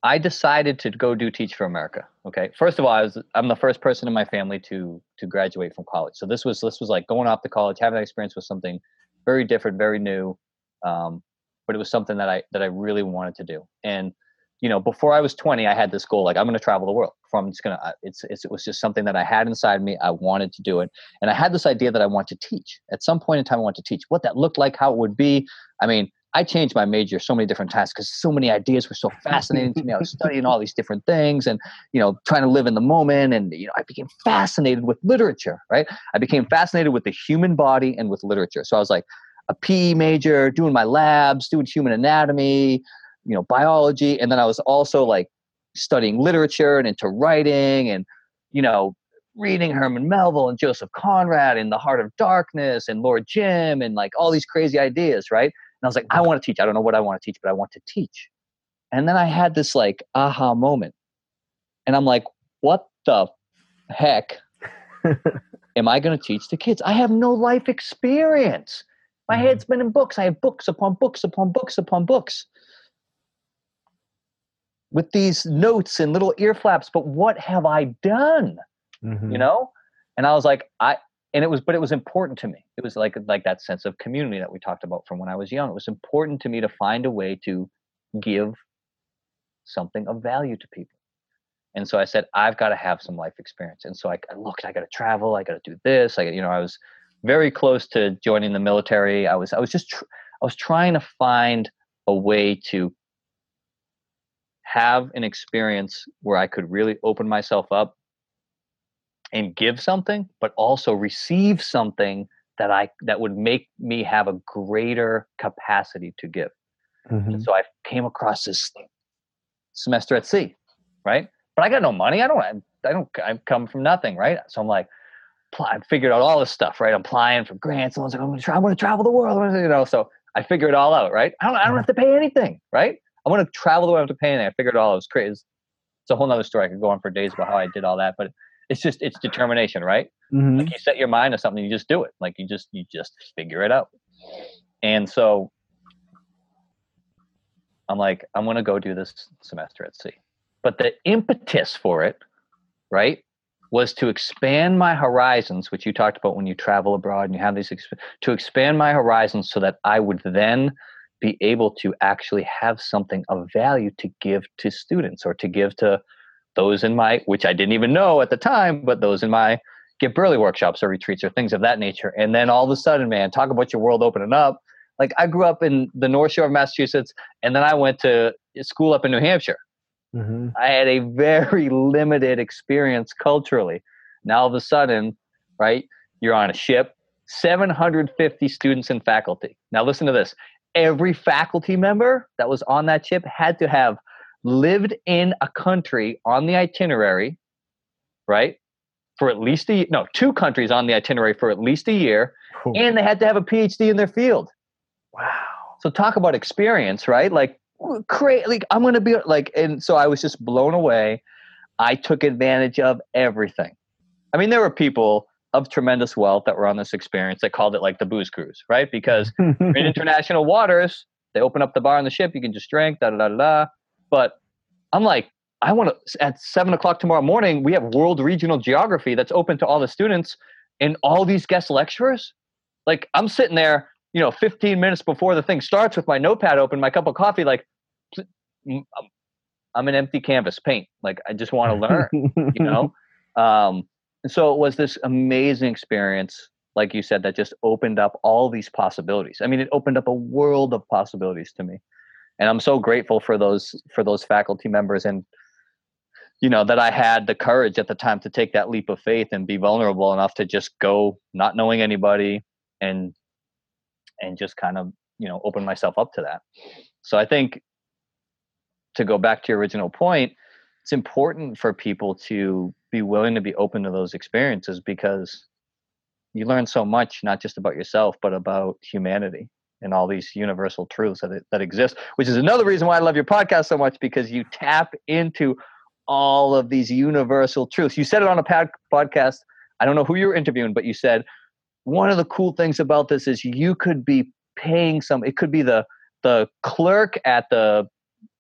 I decided to go do Teach for America. Okay, first of all, I was I'm the first person in my family to to graduate from college. So this was this was like going off to college, having that experience with something very different, very new. Um, but it was something that I that I really wanted to do. And you know, before I was 20, I had this goal like I'm going to travel the world. From going to it's, it's it was just something that I had inside me. I wanted to do it, and I had this idea that I want to teach. At some point in time, I want to teach. What that looked like, how it would be. I mean, I changed my major so many different times because so many ideas were so fascinating to me. I was studying all these different things and, you know, trying to live in the moment. And, you know, I became fascinated with literature, right? I became fascinated with the human body and with literature. So I was like a PE major, doing my labs, doing human anatomy, you know, biology. And then I was also like studying literature and into writing and, you know, reading Herman Melville and Joseph Conrad and The Heart of Darkness and Lord Jim and like all these crazy ideas, right? I was like, I want to teach. I don't know what I want to teach, but I want to teach. And then I had this like aha moment. And I'm like, what the heck am I going to teach the kids? I have no life experience. My mm-hmm. head's been in books. I have books upon books upon books upon books with these notes and little ear flaps. But what have I done? Mm-hmm. You know? And I was like, I and it was but it was important to me. It was like like that sense of community that we talked about from when i was young. It was important to me to find a way to give something of value to people. And so i said i've got to have some life experience. And so i, I looked i got to travel i got to do this i you know i was very close to joining the military. I was i was just tr- i was trying to find a way to have an experience where i could really open myself up and give something, but also receive something that I that would make me have a greater capacity to give. Mm-hmm. And so I came across this semester at sea, right? But I got no money. I don't. I don't. I come from nothing, right? So I'm like, I figured out all this stuff, right? I'm applying for grants. I was like, I'm gonna try. I'm gonna travel the world, you know. So I figure it all out, right? I don't. I don't have to pay anything, right? I want to travel the world. I have to pay anything. I figured it all. It was crazy. It's a whole nother story. I could go on for days about how I did all that, but it's just it's determination right? Mm-hmm. like you set your mind to something you just do it. Like you just you just figure it out. And so i'm like i'm going to go do this semester at sea. But the impetus for it right was to expand my horizons which you talked about when you travel abroad and you have these exp- to expand my horizons so that i would then be able to actually have something of value to give to students or to give to those in my which i didn't even know at the time but those in my get Burly workshops or retreats or things of that nature. And then all of a sudden, man, talk about your world opening up. Like I grew up in the North Shore of Massachusetts, and then I went to school up in New Hampshire. Mm-hmm. I had a very limited experience culturally. Now all of a sudden, right, you're on a ship, 750 students and faculty. Now listen to this. Every faculty member that was on that ship had to have lived in a country on the itinerary, right? For at least a no, two countries on the itinerary for at least a year, and they had to have a PhD in their field. wow. So talk about experience, right? Like crazy. Like I'm gonna be like, and so I was just blown away. I took advantage of everything. I mean, there were people of tremendous wealth that were on this experience that called it like the booze cruise, right? Because in international waters, they open up the bar on the ship, you can just drink, da da da da. But I'm like, I want to at seven o'clock tomorrow morning. We have world regional geography that's open to all the students and all these guest lecturers. Like I'm sitting there, you know, 15 minutes before the thing starts with my notepad open, my cup of coffee, like pl- m- I'm- I'm an empty canvas, paint. Like I just want to learn, you know. Um, and so it was this amazing experience, like you said, that just opened up all these possibilities. I mean, it opened up a world of possibilities to me, and I'm so grateful for those for those faculty members and you know that I had the courage at the time to take that leap of faith and be vulnerable enough to just go, not knowing anybody, and and just kind of you know open myself up to that. So I think to go back to your original point, it's important for people to be willing to be open to those experiences because you learn so much not just about yourself but about humanity and all these universal truths that that exist which is another reason why I love your podcast so much because you tap into all of these universal truths. You said it on a pod- podcast I don't know who you were interviewing but you said one of the cool things about this is you could be paying some it could be the the clerk at the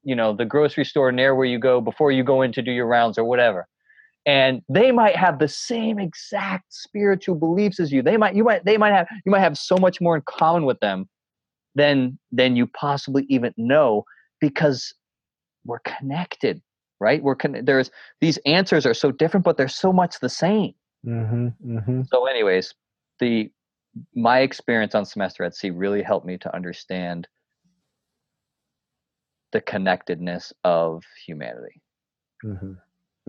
you know the grocery store near where you go before you go in to do your rounds or whatever. And they might have the same exact spiritual beliefs as you. They might you might they might have you might have so much more in common with them than than you possibly even know because we're connected right? We're con- there's these answers are so different but they're so much the same. Hmm hmm so anyways the my experience on semester at sea really helped me to understand the connectedness of humanity. Hmm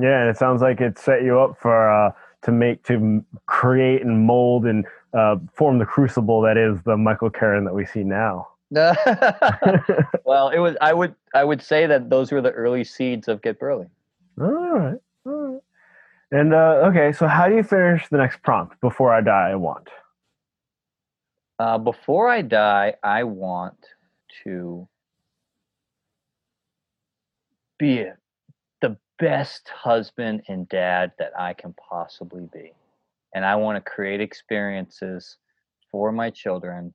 Yeah, and it sounds like it set you up for uh, to make to create and mold and uh, form the crucible that is the Michael Karen that we see now. well it was i would i would say that those were the early seeds of get burly all right, all right. And uh, okay, so how do you finish the next prompt? Before I die, I want. uh, before i die i want to be the best husband and dad that i can possibly be and i want to create experiences for my children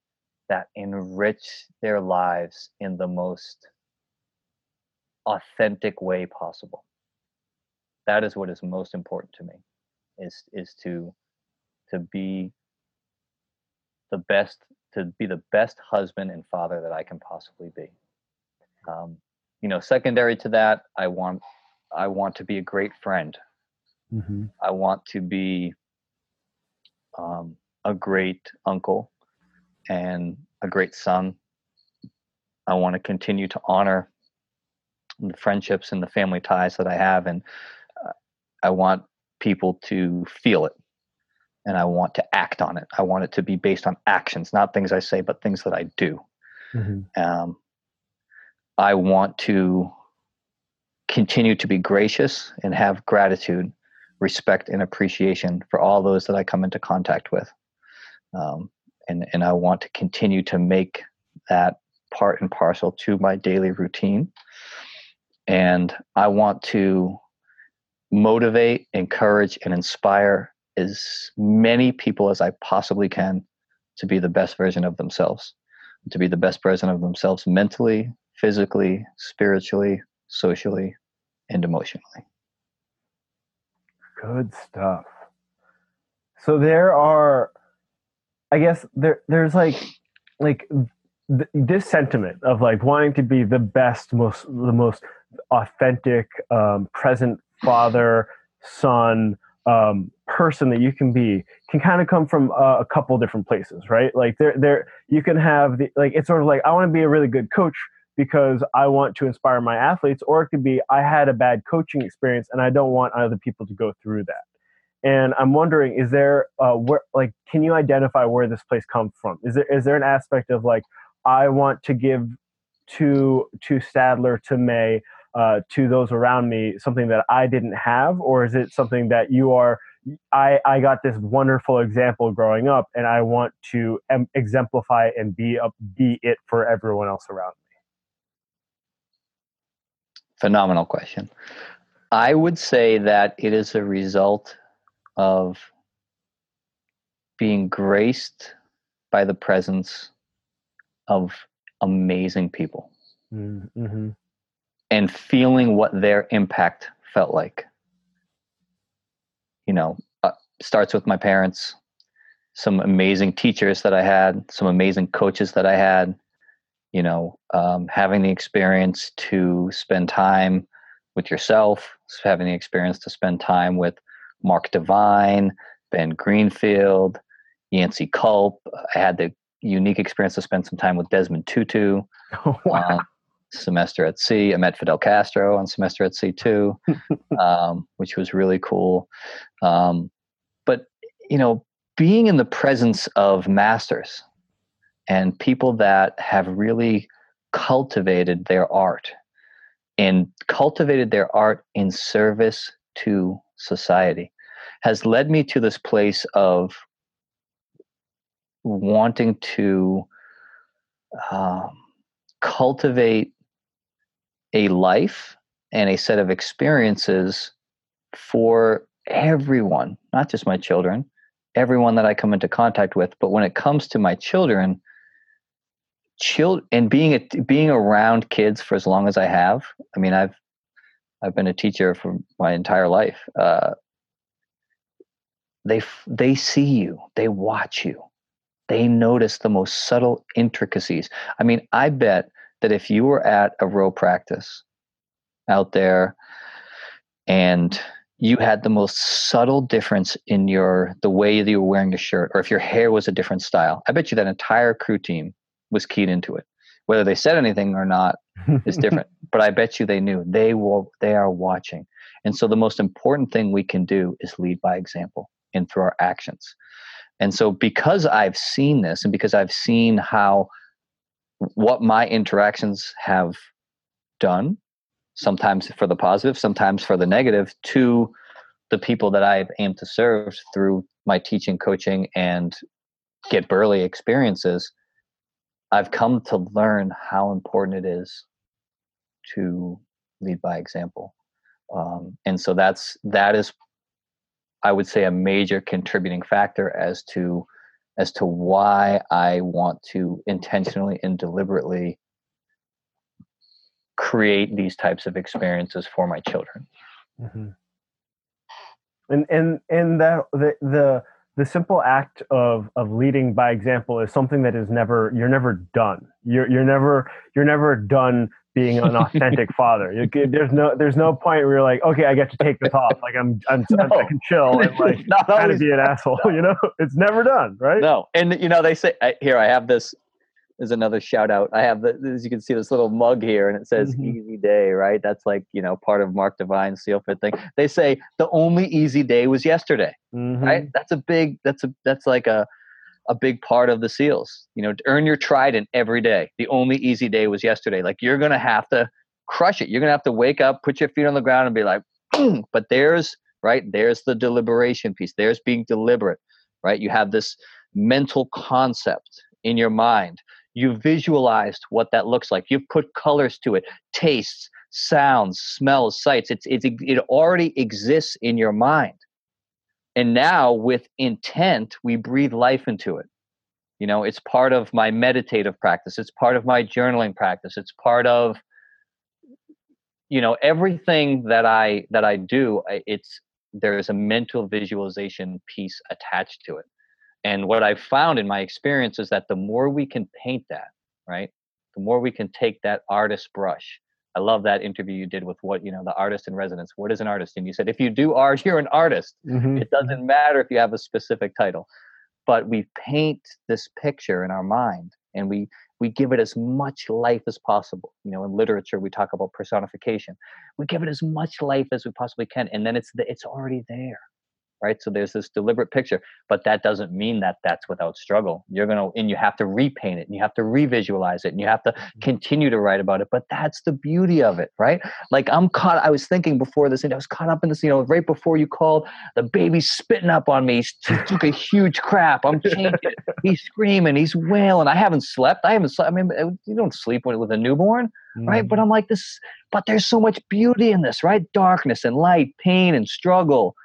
that enrich their lives in the most authentic way possible. That is what is most important to me is is to to be the best to be the best husband and father that i can possibly be. Um, you know secondary to that i want i want to be a great friend. Mm-hmm. I want to be um, a great uncle and a great son. I want to continue to honor the friendships and the family ties that I have, and uh, I want people to feel it, and I want to act on it. I want it to be based on actions, not things I say, but things that I do. Mm-hmm. Um, I want to continue to be gracious and have gratitude, respect, and appreciation for all those that I come into contact with. Um, and, and I want to continue to make that part and parcel to my daily routine. And I want to motivate, encourage, and inspire as many people as I possibly can to be the best version of themselves, to be the best version of themselves mentally, physically, spiritually, socially, and emotionally. Good stuff. So there are, I guess there there's like like th- this sentiment of like wanting to be the best, most the most authentic, um, present father, son, um, person that you can be can kind of come from uh, a couple different places, right? Like there, there, you can have the like it's sort of like I want to be a really good coach because I want to inspire my athletes, or it could be I had a bad coaching experience and I don't want other people to go through that. And I'm wondering, is there uh, where like can you identify where this place comes from? Is there is there an aspect of like I want to give to to Stadler to May uh, to those around me something that I didn't have, or is it something that you are? I I got this wonderful example growing up, and I want to em- exemplify and be a, be it for everyone else around me. Phenomenal question. I would say that it is a result of being graced by the presence of amazing people. Mm-hmm and feeling what their impact felt like. You know, uh, starts with my parents, some amazing teachers that I had, some amazing coaches that I had. You know, um, having the experience to spend time with yourself, having the experience to spend time with Mark Divine, Ben Greenfield, Yancey Culp. I had the unique experience to spend some time with Desmond Tutu. Oh, wow. Uh, semester at sea. I met Fidel Castro on semester at sea too, um, which was really cool. Um, but you know, being in the presence of masters and people that have really cultivated their art and cultivated their art in service to society has led me to this place of wanting to um, cultivate a life and a set of experiences for everyone, not just my children, everyone that I come into contact with. But when it comes to my children, child and being a, being around kids for as long as I have, I mean, I've I've been a teacher for my entire life. Uh, they they see you, they watch you, they notice the most subtle intricacies. I mean, I bet that if you were at a row practice out there and you had the most subtle difference in your the way that you were wearing your shirt or if your hair was a different style i bet you that entire crew team was keyed into it. Whether they said anything or not is different but i bet you they knew. They will they are watching. And so the most important thing we can do is lead by example and through our actions. And so because i've seen this and because i've seen how what my interactions have done, sometimes for the positive, sometimes for the negative, to the people that I've aimed to serve through my teaching, coaching, and get burly experiences, I've come to learn how important it is to lead by example. Um, and so that's that is, I would say, a major contributing factor as to as to why I want to intentionally and deliberately create these types of experiences for my children. Mm-hmm. And and and that the the the simple act of of leading by example is something that is never you're never done. You're you're never you're never done being an authentic father. You, there's no there's no point where you're like, okay, I get to take this off. Like I'm I'm, no. I can chill and like not kind of be an asshole. No. You know, it's never done, right? No, and you know they say I, here I have this. There's another shout out. I have the as you can see this little mug here, and it says mm-hmm. "Easy Day." Right, that's like you know part of Mark Divine's seal fit thing. They say the only easy day was yesterday. Mm-hmm. Right, that's a big. That's a that's like a a big part of the seals you know earn your trident every day the only easy day was yesterday like you're gonna have to crush it you're gonna have to wake up put your feet on the ground and be like Boom. but there's right there's the deliberation piece there's being deliberate right you have this mental concept in your mind you visualized what that looks like. You've put colors to it tastes sounds smells sights. It's, it's it already exists in your mind. And now with intent we breathe life into it. You know it's part of my meditative practice. It's part of my journaling practice. It's part of you know everything that i that i do it's there's a mental visualization piece attached to it and what i've found in my experience is that the more we can paint that right the more we can take that artist brush I love that interview you did with what you know the artist in residence. What is an artist? And you said if you do art, you're an artist. Mhm. It doesn't matter if you have a specific title, but we paint this picture in our mind and we we give it as much life as possible. You know, in literature we talk about personification. We give it as much life as we possibly can, and then it's the, it's already there, right? So there's this deliberate picture, but that doesn't mean that that's without struggle. You're gonna and you have to repaint it, and you have to revisualize it, and you have to continue to write about it. But that's the beauty of it, right? Like I'm caught. I was thinking before this, and I was caught up in this. You know, right before you called, the baby's spitting up on me. He took a huge crap. I'm changing. He's screaming. He's wailing. I haven't slept. I haven't slept. I mean, uh, you don't sleep with, with a newborn, right? But I'm like this. But there's so much beauty in this, right? Darkness and light, pain and struggle,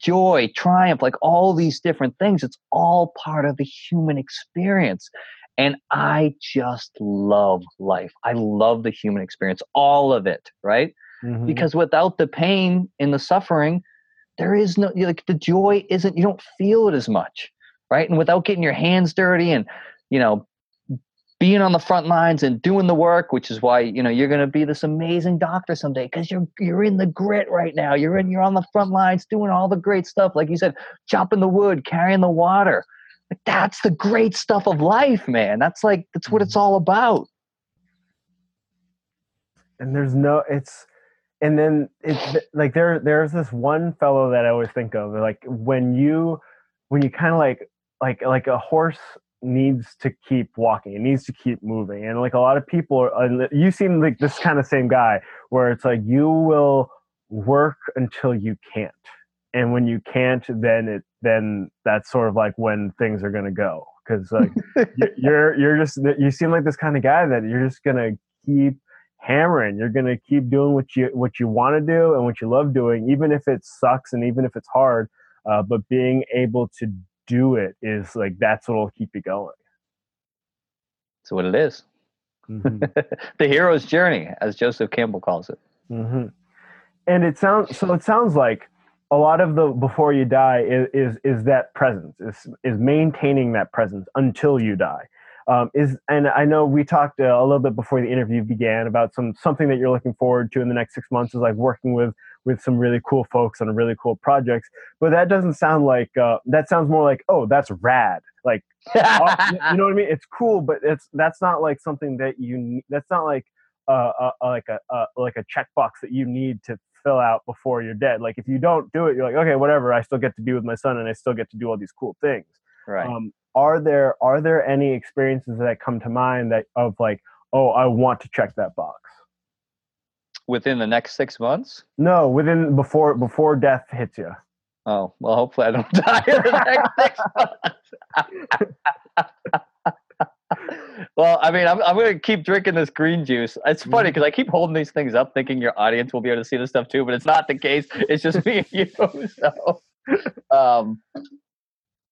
joy, triumph, like all these different things. It's all part of the human experience. And I just love life. I love the human experience, all of it, right? Mhm. Because without the pain and the suffering, there is no like the joy isn't you don't feel it as much, right? And without getting your hands dirty and you know being on the front lines and doing the work, which is why you know you're going to be this amazing doctor someday because you're you're in the grit right now. You're in you're on the front lines doing all the great stuff, like you said, chopping the wood, carrying the water. Like that's the great stuff of life, man. That's like that's what it's mm-hmm. all about. and there's no it's and then it's like there there's this one fellow that i always think of like when you when you kind of like like like a horse needs to keep walking. It needs to keep moving. And like a lot of people are you seem like this kind of same guy where it's like you will work until you can't. And when you can't then it then that's sort of like when things are going to go. Because like you- you're you're just you seem like this kind of guy that you're just gonna keep hammering. You're gonna keep doing what you what you want to do and what you love doing even if it sucks and even if it's hard uh, but being able to do it is like that's what'll keep you going That's what it is. Mhm. the hero's journey, as Joseph Campbell calls it. hmm And it sounds so. It sounds like a lot of the before you die is is, is that presence is is maintaining that presence until you die. Um, is and I know we talked uh, a little bit before the interview began about some something that you're looking forward to in the next six months is like working with with some really cool folks on really cool projects. But that doesn't sound like uh, that sounds more like oh that's rad like you you know what I mean? It's cool, but it's that's not like something that you. That's not like uh, uh uh, like a uh, like a checkbox that you need to fill out before you're dead. Like if you don't do it, you're like okay, whatever. I still get to be with my son, and I still get to do all these cool things. right. Um, are there are there any experiences that come to mind that of like oh I want to check that box? Within the next six months? No, within before before death hits you. Oh, well, hopefully I don't die in the next six months. well, I mean, I'm, I'm going to keep drinking this green juice. It's funny because I keep holding these things up thinking your audience will be able to see this stuff too, but it's not the case. It's just me and you. So, um,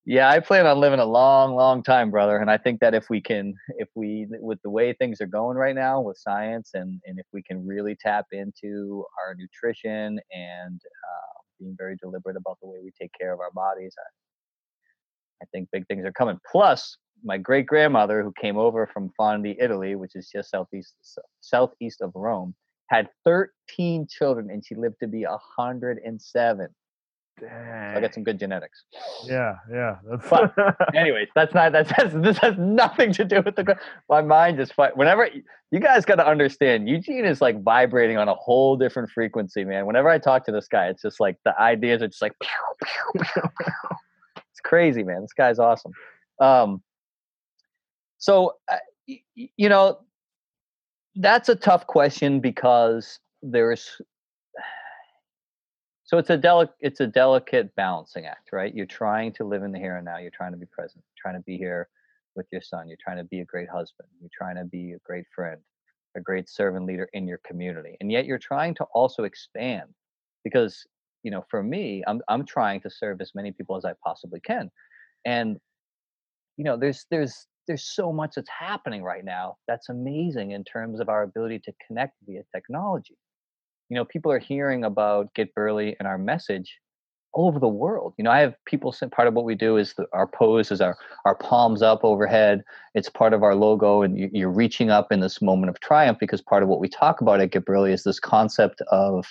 yeah, I plan on living a long, long time, brother. And I think that if we can, if we, with the way things are going right now with science, and and if we can really tap into our nutrition and uh, being very deliberate about the way we take care of our bodies, I, I think big things are coming. Plus, my great grandmother, who came over from Fondi, Italy, which is just southeast southeast of Rome, had 13 children, and she lived to be 107. So I got some good genetics. Yeah, yeah. That's But- anyways, that's not that's, that's this has nothing to do with the. My mind just fight. Whenever you guys got to understand, Eugene is like vibrating on a whole different frequency, man. Whenever I talk to this guy, it's just like the ideas are just like. pew, pew, pew. It's crazy, man. This guy's awesome. Um, so uh, y- you know, that's a tough question because there's so it's a delicate it's a delicate balancing act right? You're trying to live in the here and now you're trying to be present you're trying to be here with your son you're trying to be a great husband you're trying to be a great friend a great servant leader in your community and yet you're trying to also expand because you know for me i'm i'm trying to serve as many people as i possibly can and you know there's there's there's so much that's happening right now that's amazing in terms of our ability to connect via technology you know people are hearing about get burly and our message all over the world. You know, I have people part of what we do is the, our pose is our our palms up overhead. It's part of our logo, and you, you're reaching up in this moment of triumph because part of what we talk about at Get Burly is this concept of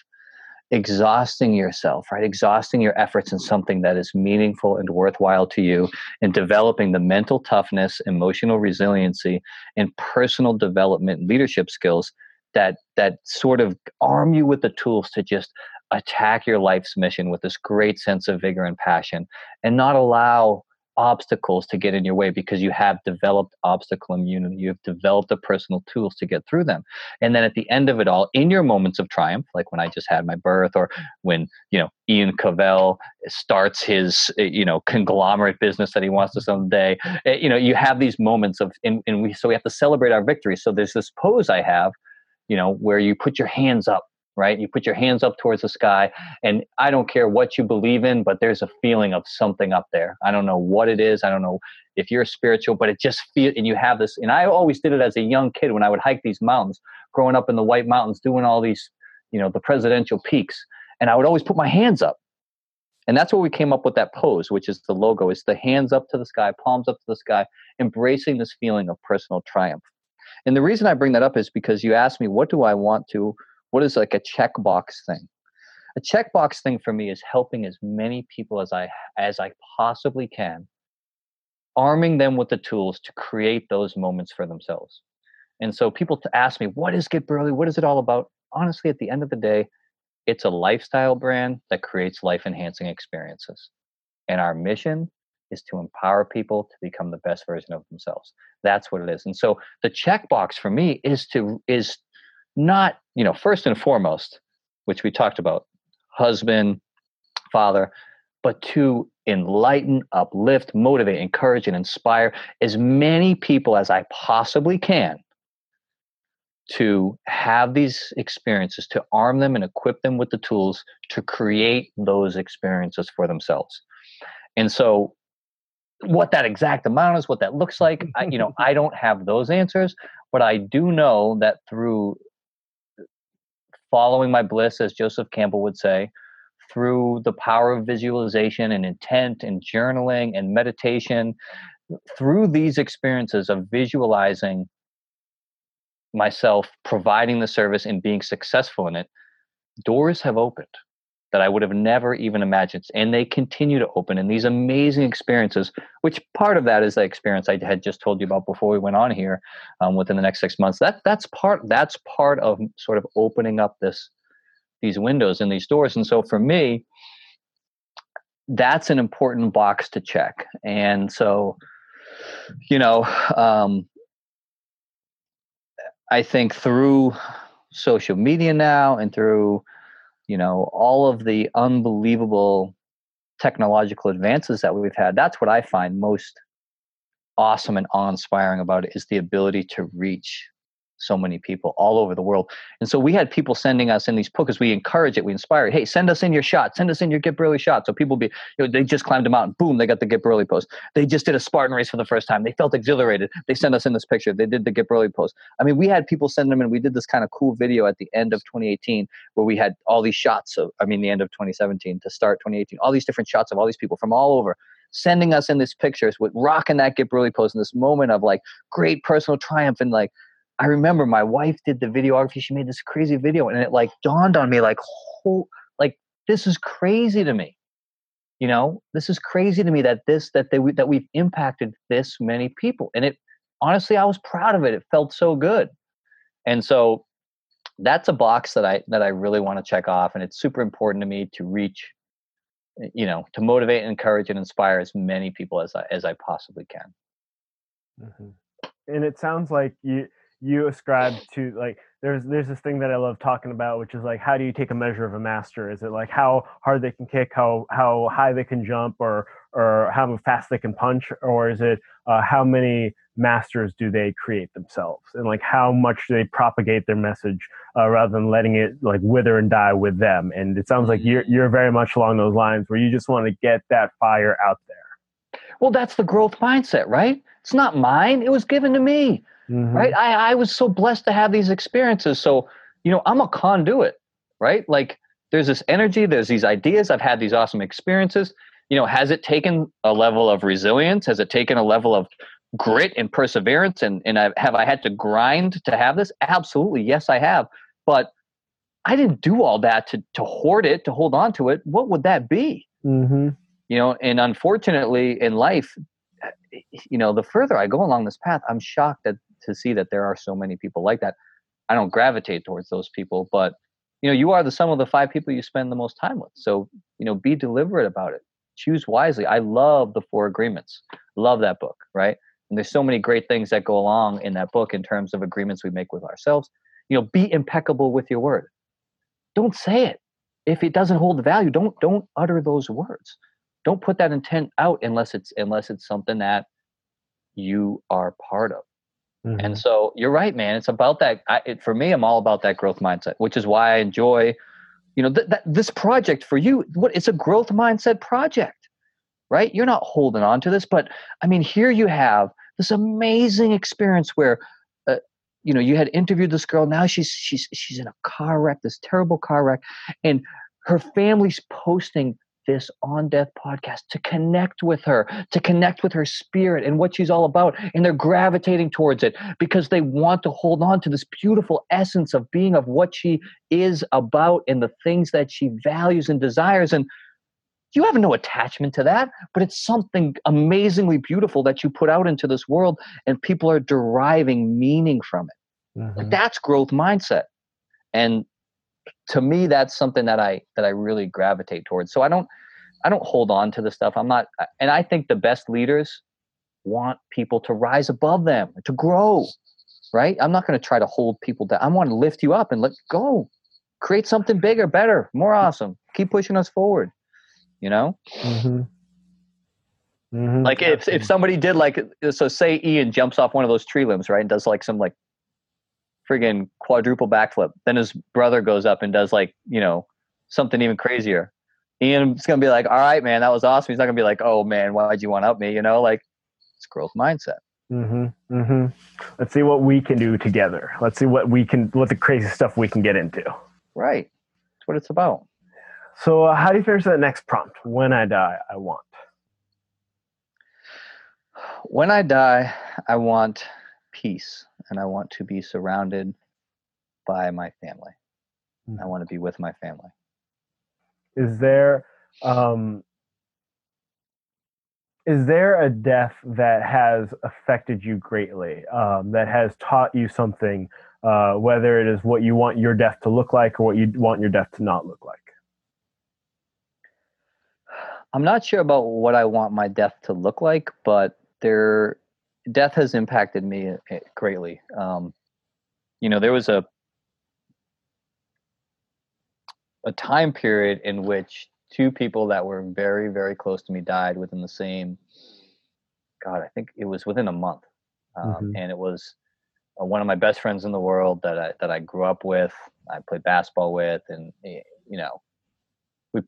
exhausting yourself, right? Exhausting your efforts in something that is meaningful and worthwhile to you, and developing the mental toughness, emotional resiliency, and personal development leadership skills that that sort of arm you with the tools to just attack your life's mission with this great sense of vigor and passion and not allow obstacles to get in your way because you have developed obstacle immunity you have developed the personal tools to get through them. And then at the end of it all in your moments of triumph like when i just had my birth or when you know ian cavell starts his you know conglomerate business that he wants to someday eh, you know you have these moments of and, and we so we have to celebrate our victories so there's this pose i have you know where you put your hands up right? You put your hands up towards the sky, and I don't care what you believe in, but there's a feeling of something up there. I don't know what it is. I don't know if you're spiritual, but it just feel and you have this. And I always did it as a young kid when I would hike these mountains, growing up in the White Mountains, doing all these, you know, the presidential peaks, and I would always put my hands up. And that's where we came up with that pose, which is the logo. Is the hands up to the sky, palms up to the sky, embracing this feeling of personal triumph. And the reason I bring that up is because you asked me, what do I want to what is like a checkbox thing? A checkbox thing for me is helping as many people as I as I possibly can, arming them with the tools to create those moments for themselves. And so people ask me, what is Get Burly? What is it all about? Honestly, at the end of the day, it's a lifestyle brand that creates life enhancing experiences. And our mission is to empower people to become the best version of themselves. That's what it is. And so the checkbox for me is to is not, you know, first and foremost, which we talked about, husband, father, but to enlighten, uplift, motivate, encourage, and inspire as many people as I possibly can to have these experiences, to arm them and equip them with the tools to create those experiences for themselves. And so, what that exact amount is, what that looks like, I, you know, I don't have those answers, but I do know that through following my bliss, as Joseph Campbell would say, through the power of visualization and intent and journaling and meditation, through these experiences of visualizing myself providing the service and being successful in it, doors have opened that I would have never even imagined. And they continue to open in these amazing experiences, which part of that is the experience I had just told you about before we went on here um, within the next six months. That that's part that's part of sort of opening up this these windows and these doors. And so for me, that's an important box to check. And so, you know, um, I think through social media now and through you know all of the unbelievable technological advances that we've had that's what i find most awesome and awe-inspiring about it is the ability to reach so many people all over the world. And so we had people sending us in these because we encourage it, we inspire it. Hey, send us in your shot, send us in your Get Burly shot. So people be, you know, they just climbed a mountain, boom, they got the Get Burly post. They just did a Spartan race for the first time. They felt exhilarated. They sent us in this picture. They did the Get Burly post. I mean, we had people send them in. We did this kind of cool video at the end of 2018 where we had all these shots of, I mean, the end of 2017 to start 2018, all these different shots of all these people from all over sending us in these pictures with rocking that Get Burly post in this moment of like great personal triumph and like I remember my wife did the videography. She made this crazy video, and it like dawned on me, like, whole, like this is crazy to me. You know, this is crazy to me that this that they that we've impacted this many people, and it honestly, I was proud of it. It felt so good, and so that's a box that I that I really want to check off, and it's super important to me to reach, eh, you know, to motivate, encourage, and inspire as many people as I as I possibly can. Mm-hmm. And it sounds like you you ascribe to like there's there's this thing that I love talking about, which is like how do you take a measure of a master? Is it like how hard they can kick, how how high they can jump, or or how fast they can punch, or is it uh, how many masters do they create themselves, and like how much do they propagate their message uh, rather than letting it like wither and die with them? And it sounds like you're mm. you're very much along those lines where you just want to get that fire out there. Well, that's the growth mindset, right? It's not mine; it was given to me. Mm-hmm. Right. I, I was so blessed to have these experiences. So, you know, I'm a conduit, right? Like there's this energy, there's these ideas. I've had these awesome experiences. You know, has it taken a level of resilience? Has it taken a level of grit and perseverance? And and I, have I had to grind to have this? Absolutely, yes, I have. But I didn't do all that to to hoard it, to hold on to it. What would that be? Mm-hmm. You know, and unfortunately, in life, eh, you know, the further I go along this path, I'm shocked that to see that there are so many people like that. I don't gravitate towards those people, but you know, you are the sum of the five people you spend the most time with. So, you know, be deliberate about it. Choose wisely. I love the four agreements. Love that book, right? And there's so many great things that go along in that book in terms of agreements we make with ourselves. You know, be impeccable with your word. Don't say it. If it doesn't hold the value, don't don't utter those words. Don't put that intent out unless it's unless it's something that you are part of. Mm-hmm. And so you're right, man. It's about that. I, it, for me, I'm all about that growth mindset, which is why I enjoy, you know, th- that this project for you. What it's a growth mindset project, right? You're not holding on to this, but I mean, here you have this amazing experience where, uh, you know, you had interviewed this girl. Now she's she's she's in a car wreck, this terrible car wreck, and her family's posting this on death podcast to connect with her, to connect with her spirit and what she's all about. And they're gravitating towards it because they want to hold on to this beautiful essence of being of what she is about and the things that she values and desires. And you have no attachment to that, but it's something amazingly beautiful that you put out into this world and people are deriving meaning from it. Mm-hmm. Like that's growth mindset. And to me that's something that i that i really gravitate towards. So i don't i don't hold on to the stuff. I'm not and i think the best leaders want people to rise above them to grow right? I'm not going to try to hold people down. I want to lift you up and let go. Create something bigger better more awesome. Keep pushing us forward you know? Mm-hmm. Mm-hmm. like if, if somebody did like so say ian jumps off one of those tree limbs right and does like some like friggin' quadruple backflip. Then his brother goes up and does like, you know, something even crazier. Ian's gonna be like, all right, man, that was awesome. He's not gonna be like, oh man, why'd you want to up me? You know, like it's growth mindset. Mm-hmm. Mm-hmm. Let's see what we can do together. Let's see what we can, what the crazy stuff we can get into. Right. That's what it's about. So, uh, how do you finish that next prompt? When I die, I want. When I die, I want peace and I want to be surrounded by my family. Mm-hmm. I want to be with my family. Is there um, is there a death that has affected you greatly, um, that has taught you something, uh, whether it is what you want your death to look like or what you want your death to not look like? I'm not sure about what I want my death to look like, but there death has impacted me eh, greatly. Um, you know, there was a a time period in which two people that were very, very close to me died within the same. God, I think it was within a month, um, mm-hmm. and it was uh, one of my best friends in the world that I that I grew up with. I played basketball with, and eh, you know, we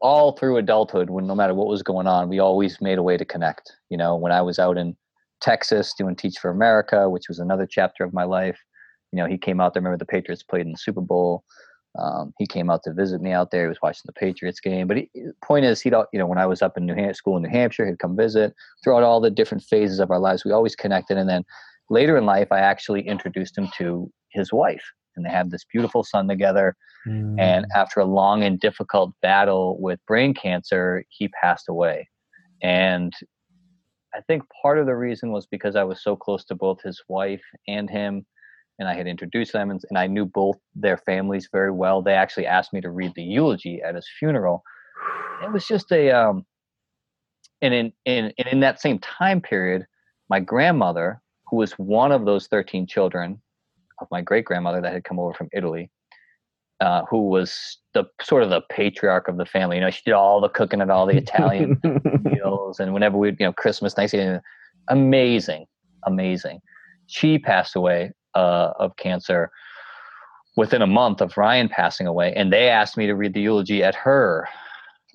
all through adulthood, when no matter what was going on, we always made a way to connect. You know, when I was out in Texas doing Teach for America, which was another chapter of my life. You know, he came out there. Remember the Patriots played in the Super Bowl. Um, he came out to visit me out there. He was watching the Patriots game. But he, point is, he don't. You know, when I was up in New Hampshire, school in New Hampshire, he'd come visit. Throughout all the different phases of our lives, we always connected. And then later in life, I actually introduced him to his wife, and they had this beautiful son together. Mm. And after a long and difficult battle with brain cancer, he passed away. And I think part of the reason was because I was so close to both his wife and him, and I had introduced them, and, and I knew both their families very well. They actually asked me to read the eulogy at his funeral. It was just a, um, and in in in that same time period, my grandmother, who was one of those thirteen children of my great grandmother that had come over from Italy, uh, who was the sort of the patriarch of the family. You know, she did all the cooking and all the Italian meals, and whenever we, you know, Christmas, Thanksgiving, amazing, amazing. She passed away uh, of cancer within a month of Ryan passing away, and they asked me to read the eulogy at her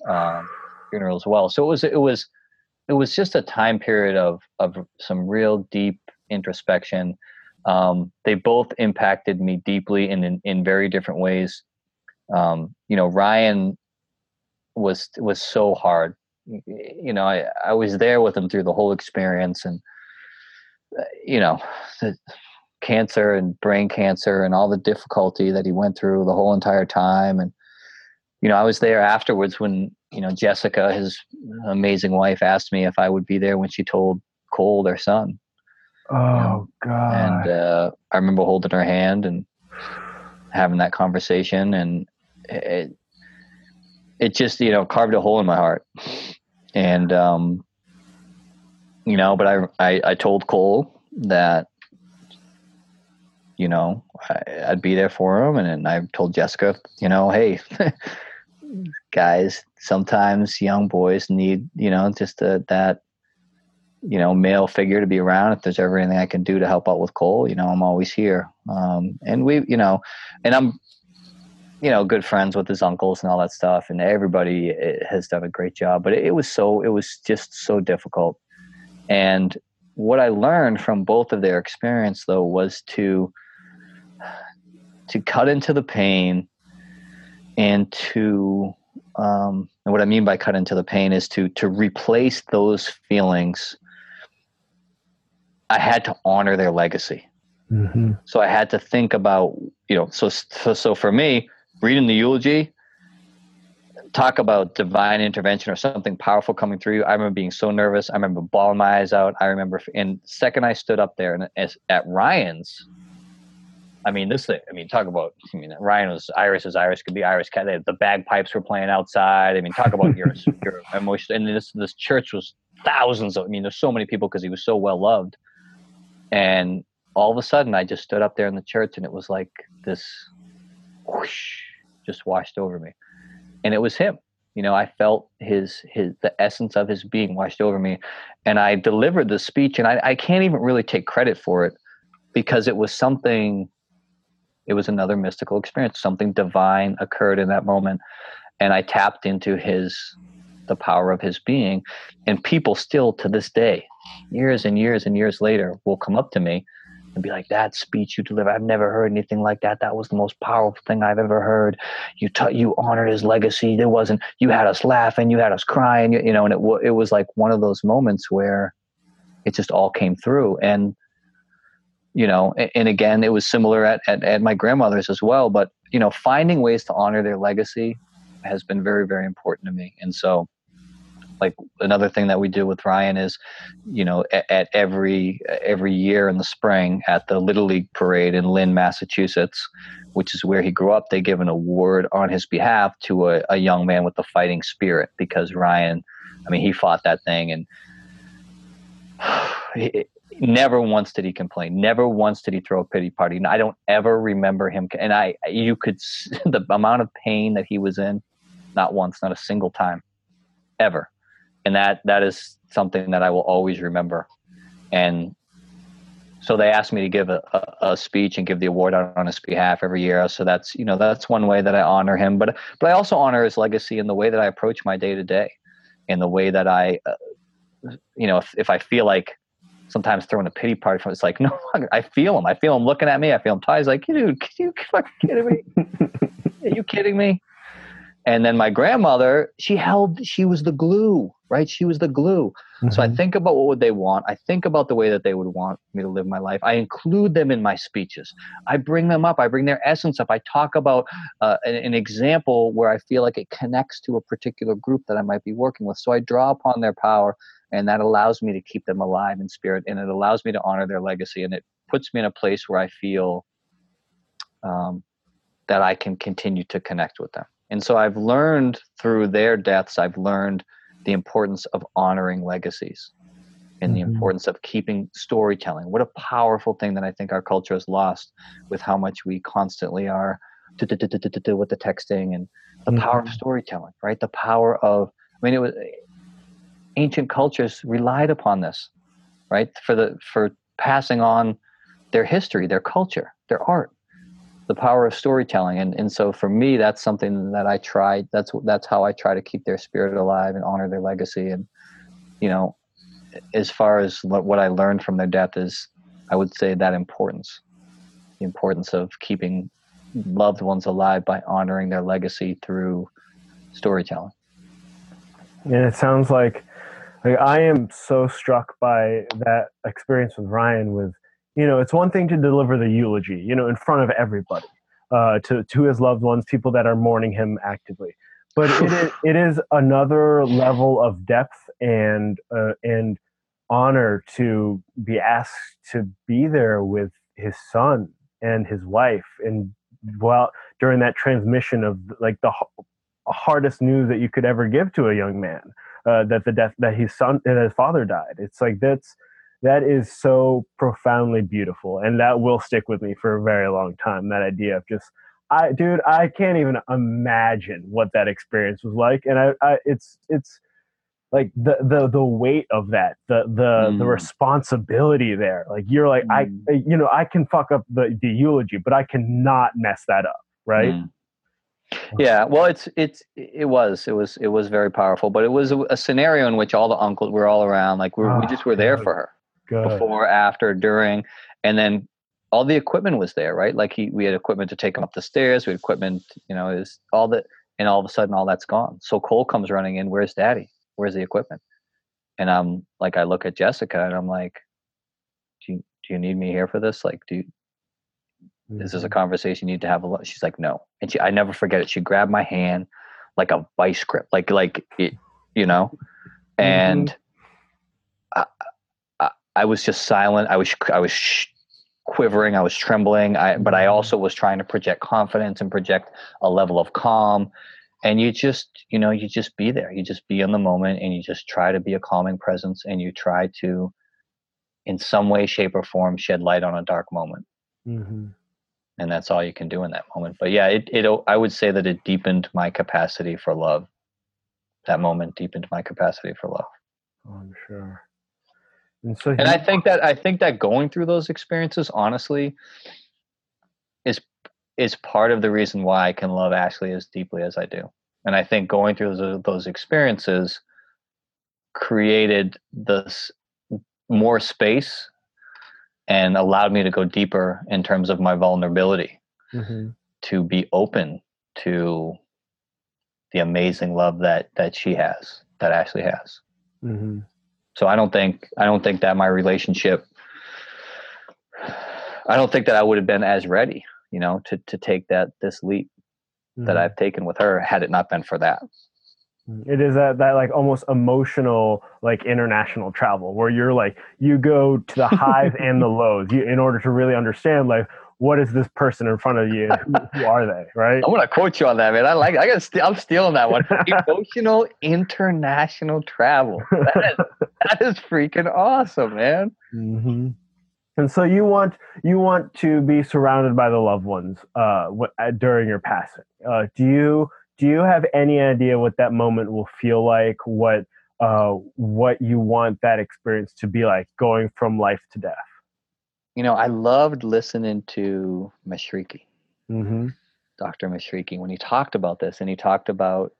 um, funeral as well. So it was it was it was just a time period of of some real deep introspection um, they both impacted me deeply in, in, in very different ways. Um, you know, Ryan was was so hard. You know, I I was there with him through the whole experience, and uh, you know, the cancer and brain cancer and all the difficulty that he went through the whole entire time, and you know, I was there afterwards when you know Jessica, his amazing wife, asked me if I would be there when she told Cole, their son. Oh God! And uh, I remember holding her hand and having that conversation, and it it just you know carved a hole in my heart. And um, you know, but I I, I told Cole that you know I, would be there for him, and, and I told Jessica, you know, hey. guys sometimes young boys need you know just a, that you know male figure to be around if there's ever anything i can do to help out with cole you know i'm always here um, and we you know and i'm you know good friends with his uncles and all that stuff and everybody eh, has done a great job but it was so it was just so difficult and what i learned from both of their experience though was to to cut into the pain and to um, and what I mean by cut into the pain is to to replace those feelings. I had to honor their legacy. Mm-hmm. So I had to think about you know so, so so for me reading the eulogy talk about divine intervention or something powerful coming through. I remember being so nervous. I remember bawling my eyes out. I remember, and second I stood up there and as, at Ryan's, I mean, this thing, I mean, talk about, I mean, Ryan was Irish as Irish could be Irish cat. The bagpipes were playing outside. I mean, talk about your, your emotion. And this, this church was thousands of, I mean, there's so many people because he was so well loved. And all of a sudden I just stood up there in the church and it was like this whoosh just washed over me. And it was him. You know, I felt his his the essence of his being washed over me. And I delivered the speech and I, I can't even really take credit for it because it was something it was another mystical experience something divine occurred in that moment and i tapped into his the power of his being and people still to this day years and years and years later will come up to me and be like that speech you delivered i've never heard anything like that. That was the most powerful thing i've ever heard. You you honored his legacy. There wasn't you had us laughing you had us crying you, you know and it, w- it was like one of those moments where it just all came through. And you know and again it was similar at, at, at, my grandmother's as well but you know finding ways to honor their legacy has been very very important to me. And so like another thing that we do with ryan is you know at, at every every year in the spring at the little league parade in lynn massachusetts which is where he grew up they give an award on his behalf to a, a young man with the fighting spirit because ryan i mean he fought that thing and never once did he complain. Never once did he throw a pity party. And i don't ever remember him and i you could the amount of pain that he was in not once not a single time ever and that that is something that i will always remember. And so they asked me to give a, a, a speech and give the award on, on his behalf every year. So that's you know that's one way that i honor him. But but i also honor his legacy in the way that i approach my day to day in the way that i uh, you know if, if i feel like sometimes throwing a pity party from it's like no I feel him. I feel him looking at me. I feel him Ty's like dude are you fucking kidding me? Are you kidding me and then my grandmother she held she was the glue right? She was the glue. Mm-hmm. so I mm-hmm. think about what would they want. I think about the way that they would want me to live my life. I include them in my speeches. I bring them up. I bring their essence up. I talk about uh, an, an example where I feel like it connects to a particular group that I might be working with. So I draw upon their power and that allows me to keep them alive in spirit and it allows me to honor their legacy and it puts me in a place where i feel um, that i can continue to connect with them and so i've learned through their deaths i've learned the importance of honoring legacies and the mm-hmm. importance of keeping storytelling what a powerful thing that i think our culture has lost with how much we constantly are with the texting and the power of mm-hmm. storytelling right the power of i mean it was ancient cultures relied upon this, right? For the for passing on their history, their culture, their art, the power of storytelling. And and so for me, that's something that I try. That's that's how I try to keep their spirit alive and honor their legacy. And you know, as far as what I learned from their death is, I would say that importance, the importance of keeping loved ones alive by honoring their legacy through storytelling. And it sounds like, like I am so struck by that experience with Ryan. With you know, it's one thing to deliver the eulogy, you know, in front of everybody, uh, to to his loved ones, people that are mourning him actively. But it is it is another level of depth and uh, and honor to be asked to be there with his son and his wife and well during that transmission of like the hardest news that you could ever give to a young man uh, that the death that his son that his father died it's like that's that is so profoundly beautiful and that will stick with me for a very long time that idea of just i dude i can't even imagine what that experience was like and i, I it's it's like the the the weight of that the the mm. the responsibility there like you're like mm. i you know i can fuck up the the eulogy but i cannot mess that up right mm. yeah well it's it's it was it was it was very powerful but it was a, a scenario in which all the uncles were all around like we, oh, we just were there for her good. before after during and then all the equipment was there right like he we had equipment to take him up the stairs we had equipment you know is all that and all of a sudden all that's gone so cole comes running in where's daddy where's the equipment? And I'm like, I look at Jessica and I'm like, do you, do you need me here for this? Like, do you, mm-hmm. is this a mm-hmm. conversation you need to have a lot? She's like, no. And she, I never forget it. She grabbed my hand like a vice grip, like, like it, you know, and mm-hmm. I, I, was just silent. I was, I was sh- quivering. I was trembling. I, but I also was trying to project confidence and project a level of calm and you just you know you just be there you just be in the moment and you just try to be a calming presence and you try to in some way shape or form shed light on a dark moment mm-hmm. and that's all you can do in that moment but yeah it, it i would say that it deepened my capacity for love that moment deepened my capacity for love oh, i'm sure and so he- and i think that i think that going through those experiences honestly is is part of the reason why I can love Ashley as deeply as I do. And I think going through those, those experiences created this more space and allowed me to go deeper in terms of my vulnerability mm-hmm. to be open to the amazing love that that she has that ashley has mm-hmm. So i don't think i don't think that my relationship i don't think that i would have been as ready you know, to to take that this leap mm-hmm. that I've taken with her had it not been for that. Mm, it is that that like almost emotional like international travel where you're like you go to the highs and the lows you, in order to really understand like what is this person in front of you who, are they right i'm gonna quote you on that man i like i got st- i'm stealing that one emotional international travel that is, that is freaking awesome man mm-hmm. And so you want you want to be surrounded by the loved ones uh, during your passing. Uh, do you do you have any idea what that moment will feel like? What uh, what you want that experience to be like, going from life to death? You know, I loved listening to Mashriki, mm-hmm. Dr. Mashriki, when he talked about this, and he talked about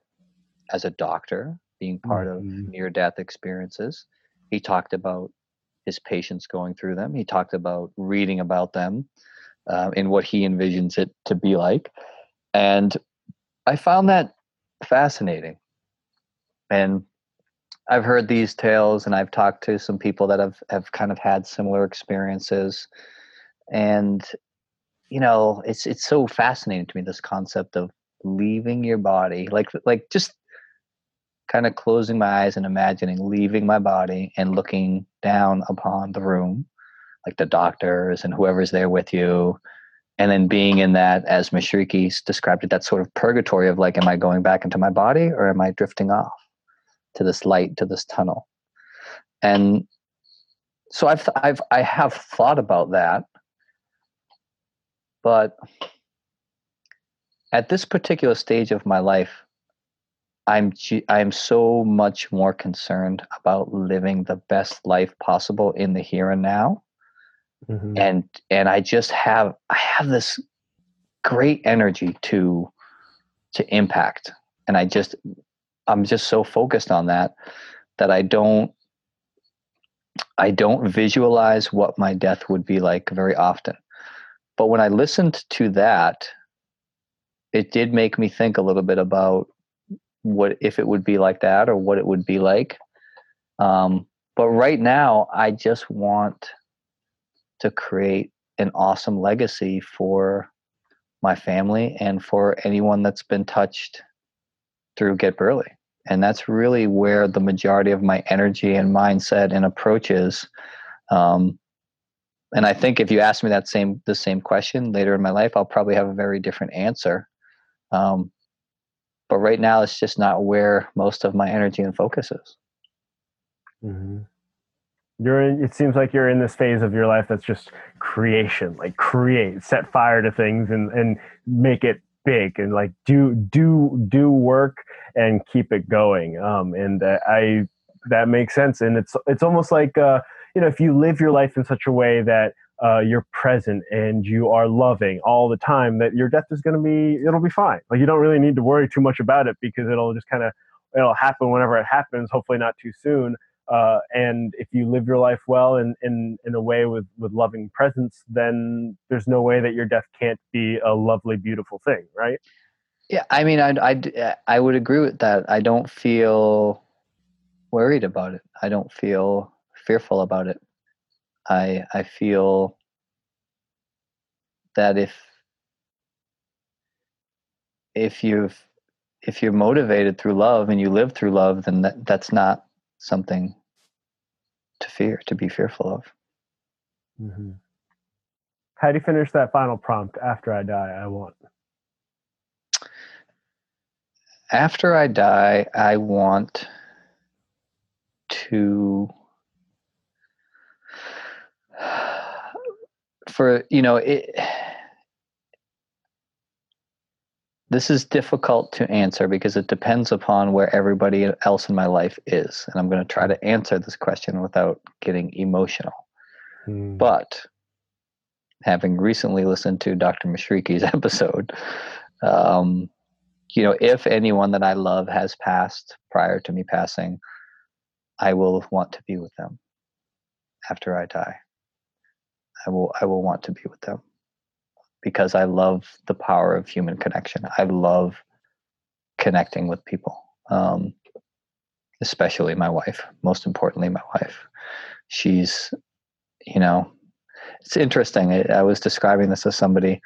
as a doctor being part mm-hmm. of near death experiences. He talked about his patients going through them. He talked about reading about them uh, and what he envisions it to be like. And I found that fascinating. And I've heard these tales and I've talked to some people that have, have kind of had similar experiences. And, you know, it's it's so fascinating to me, this concept of leaving your body. Like like just kind of closing my eyes and imagining leaving my body and looking down upon the room, like the doctors and whoever's there with you, and then being in that, as Mashriki described it, that sort of purgatory of like, am I going back into my body or am I drifting off to this light, to this tunnel? And so I've I've I have thought about that, but at this particular stage of my life, I'm I'm so much more concerned about living the best life possible in the here and now. Mm-hmm. And and I just have I have this great energy to to impact and I just I'm just so focused on that that I don't I don't visualize what my death would be like very often. But when I listened to that it did make me think a little bit about what if it would be like that or what it would be like. Um, but right now, I just want to create an awesome legacy for my family and for anyone that's been touched through Get Burly. And that's really where the majority of my energy and mindset and approach is. Um, and I think if you ask me that same the same question later in my life, I'll probably have a very different answer. Um, but right now, it's just not where most of my energy and focus is. Mm-hmm. You're in, it seems like you're in this phase of your life that's just creation, like create, set fire to things and, and make it big and like do, do, do work and keep it going. Um, and uh, I, that makes sense. And it's, it's almost like, uh, you know, if you live your life in such a way that uh, you're present and you are loving all the time, that your death is going to be, it'll be fine. Like you don't really need to worry too much about it because it'll just kind of, it'll happen whenever it happens, hopefully not too soon. Uh, and if you live your life well in, in, in a way with, with loving presence, then there's no way that your death can't be a lovely, beautiful thing, right? Yeah, I mean, I I I would agree with that. I don't feel worried about it. I don't feel fearful about it. I I feel that if if you've if you're motivated through love and you live through love, then that, that's not something to fear, to be fearful of. Mm-hmm. How do you finish that final prompt? After I die, I want. After I die, I want to. For, you know, it this is difficult to answer because it depends upon where everybody else in my life is. And I'm going to try to answer this question without getting emotional. Mm. But having recently listened to Dr. Mashriki's episode, um, you know, if anyone that I love has passed prior to me passing, I will want to be with them after I die. I will I will want to be with them because I love the power of human connection. I love connecting with people, um, especially my wife. Most importantly, my wife. She's, you know, it's interesting. I, I was describing this to somebody.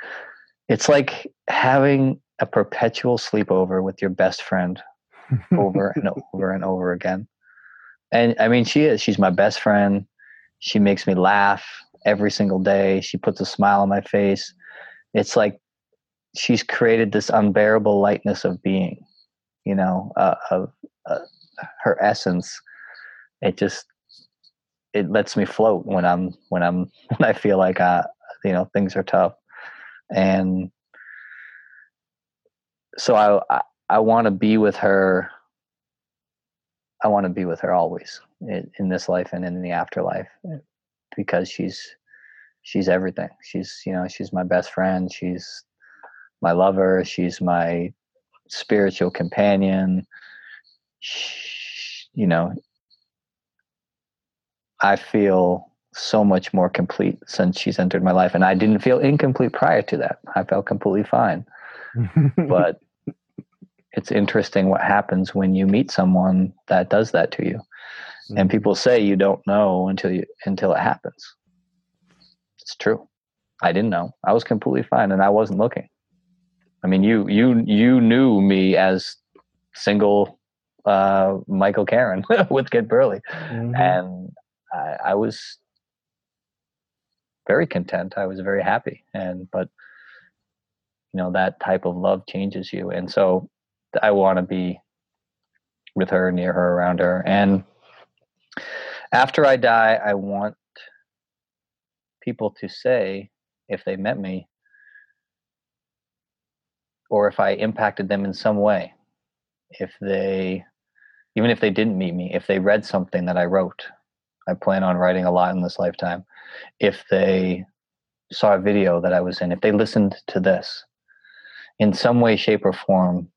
It's like having a perpetual sleepover with your best friend over and over and over again. And I mean, she is. She's my best friend. She makes me laugh every single day. She puts a smile on my face it's like she's created this unbearable lightness of being you know uh, of uh, her essence. It just it lets me float when i'm when i'm when i feel like uh you know things are tough. And so i i, I want to be with her. I want to be with her always in, in this life and in the afterlife because she's she's everything. She's you know she's my best friend. She's my lover. She's my spiritual companion. She, you know, I feel so much more complete since she's entered my life, and I didn't feel incomplete prior to that. I felt completely fine, but. It's interesting what happens when you meet someone that does that to you. Mm-hmm. And people say you don't know until you until it happens it's true. I didn't know. I was completely fine and I wasn't looking. I mean, you you you knew me as single uh, Michael Karen with Get Burly, mm-hmm. and I, I was very content. I was very happy, and but you know that type of love changes you, and so I want to be with her, near her, around her, and after I die, I want people to say if they met me or if I impacted them in some way. If they, even if they didn't meet me, if they read something that I wrote, I plan on writing a lot in this lifetime. If they saw a video that I was in, if they listened to this in some way, shape, or form,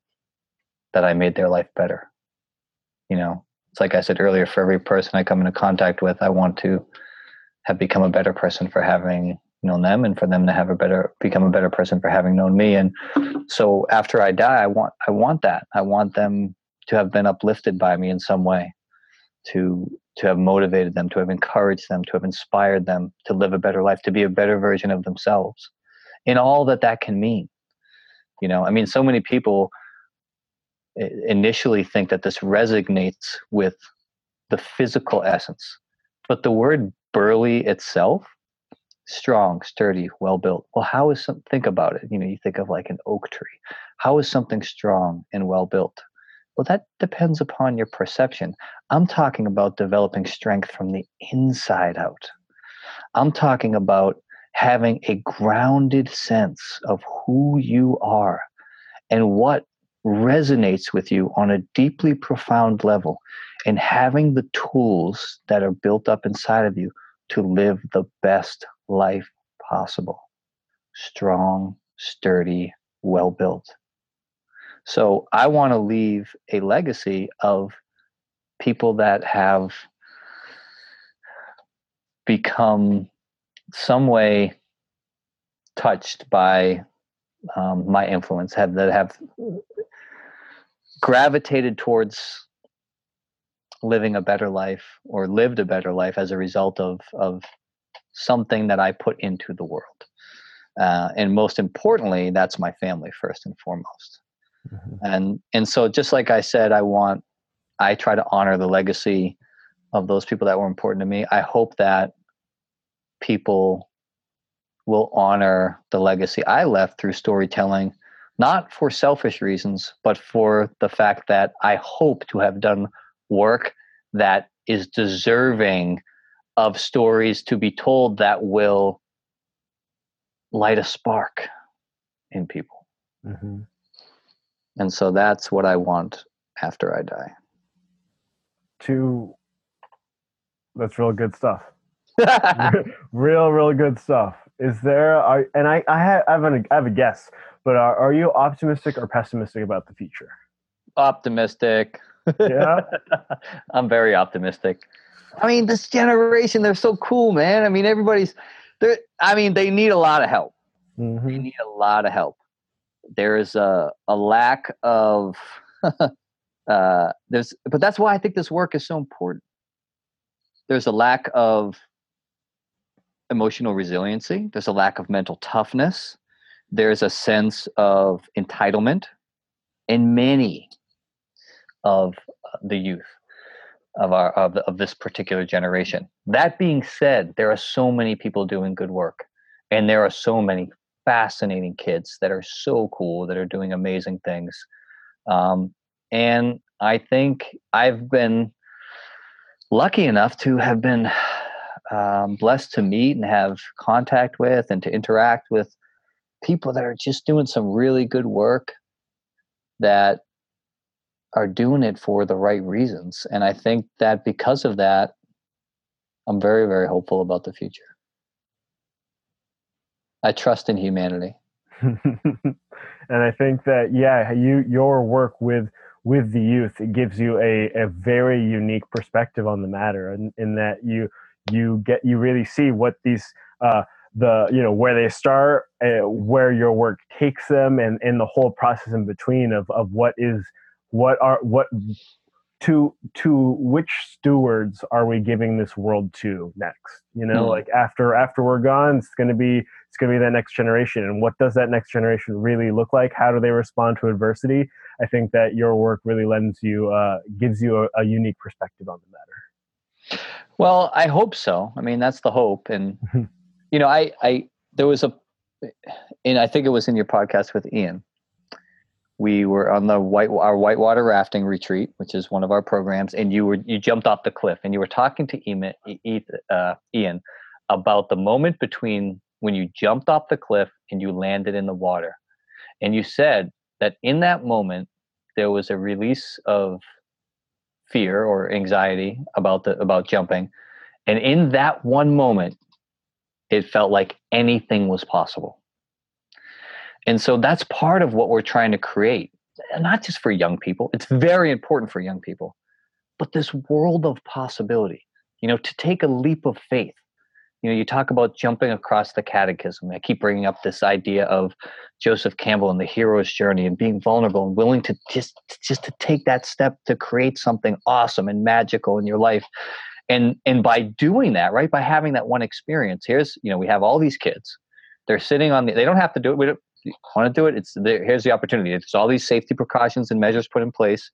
that I made their life better. You know, it's like I said earlier, for every person I come into contact with, I want to have become a better person for having known them and for them to have a better become a better person for having known me. And so after i die i want i want that. I want them to have been uplifted by me in some way to to have motivated them to have encouraged them to have inspired them to live a better life to be a better version of themselves in all that that can mean. You know i mean so many people initially think that this resonates with the physical essence but the word burly itself? Strong sturdy well built well how is some think about it. You know you think of like an oak tree. How is something strong and well built well that depends upon your perception. I'm talking about developing strength from the inside out. I'm talking about having a grounded sense of who you are and what resonates with you on a deeply profound level and having the tools that are built up inside of you to live the best life possible strong, sturdy, well built. So I want to leave a legacy of people that have become some way touched by um, my influence, have that have gravitated towards living a better life or lived a better life as a result of of something that I put into the world. Uh, and most importantly, that's my family first and foremost. Mm-hmm. And and so just like I said, I want I try to honor the legacy of those people that were important to me. I hope that people will honor the legacy I left through storytelling, not for selfish reasons, but for the fact that I hope to have done work that is deserving of stories to be told that will light a spark in people. Mm-hmm. And so that's what I want after I die. To that's real good stuff. real, real good stuff. Is there? Are, and I, I have, I have, an, I have a guess, but are, are you optimistic or pessimistic about the future? Optimistic. Yeah, I'm very optimistic. I mean, this generation, they're so cool, man. I mean, everybody's there. I mean, they need a lot of help. Mm-hmm. They need a lot of help. There is a a lack of uh, there's, but that's why I think this work is so important. There's a lack of emotional resiliency. There's a lack of mental toughness. There's a sense of entitlement in many of uh, the youth of our of, of this particular generation. That being said, there are so many people doing good work, and there are so many fascinating kids that are so cool that are doing amazing things. Um, and I think I've been lucky enough to have been um, blessed to meet and have contact with and to interact with people that are just doing some really good work that are doing it for the right reasons. And I think that because of that, I'm very, very hopeful about the future. I trust in humanity. and I think that yeah, you your work with with the youth it gives you a, a very unique perspective on the matter, and in, in that you you get you really see what these uh, the you know where they start, uh, where your work takes them, and and the whole process in between of of what is what are what to to which stewards are we giving this world to next? You know mm. like after after we're gone it's going to be it's going to be that next generation. And what does that next generation really look like? How do they respond to adversity? I think that your work really lends you uh, gives you a, a unique perspective on the matter. Well i hope so. I mean that's the hope. And you know i i there was a and i think it was in your podcast with ian we were on the white our whitewater rafting retreat, which is one of our programs, and you were you jumped off the cliff and you were talking to Ian, uh, Ian about the moment between when you jumped off the cliff and you landed in the water, and you said that in that moment there was a release of fear or anxiety about the about jumping, and in that one moment, it felt like anything was possible and so that's part of what we're trying to create, not just for young people. It's very important for young people, but this world of possibility, you know, to take a leap of faith, you know you talk about jumping across the catechism. I keep bringing up this idea of joseph campbell and the hero's journey and being vulnerable and willing to just just to take that step to create something awesome and magical in your life. And and by doing that right by having that one experience here's you know we have all these kids. They're sitting on the they don't have to do it want to do it it's there, here's the opportunity it's all these safety precautions and measures put in place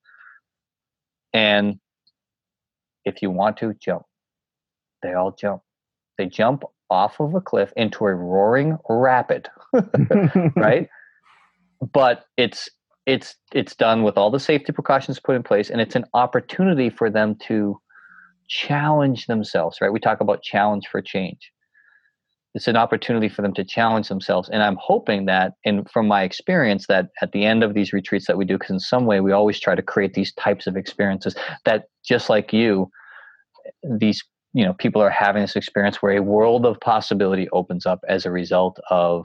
and if you want to jump they all jump they jump off of a cliff into a roaring rapid, right? But it's it's it's done with all the safety precautions put in place, and it's an opportunity for them to challenge themselves. Right? We talk about challenge for change. It's an opportunity for them to challenge themselves, and I'm hoping that, and from my experience, that at the end of these retreats that we do, because in some way we always try to create these types of experiences that, just like you, these you know people are having this experience where a world of possibility opens up as a result of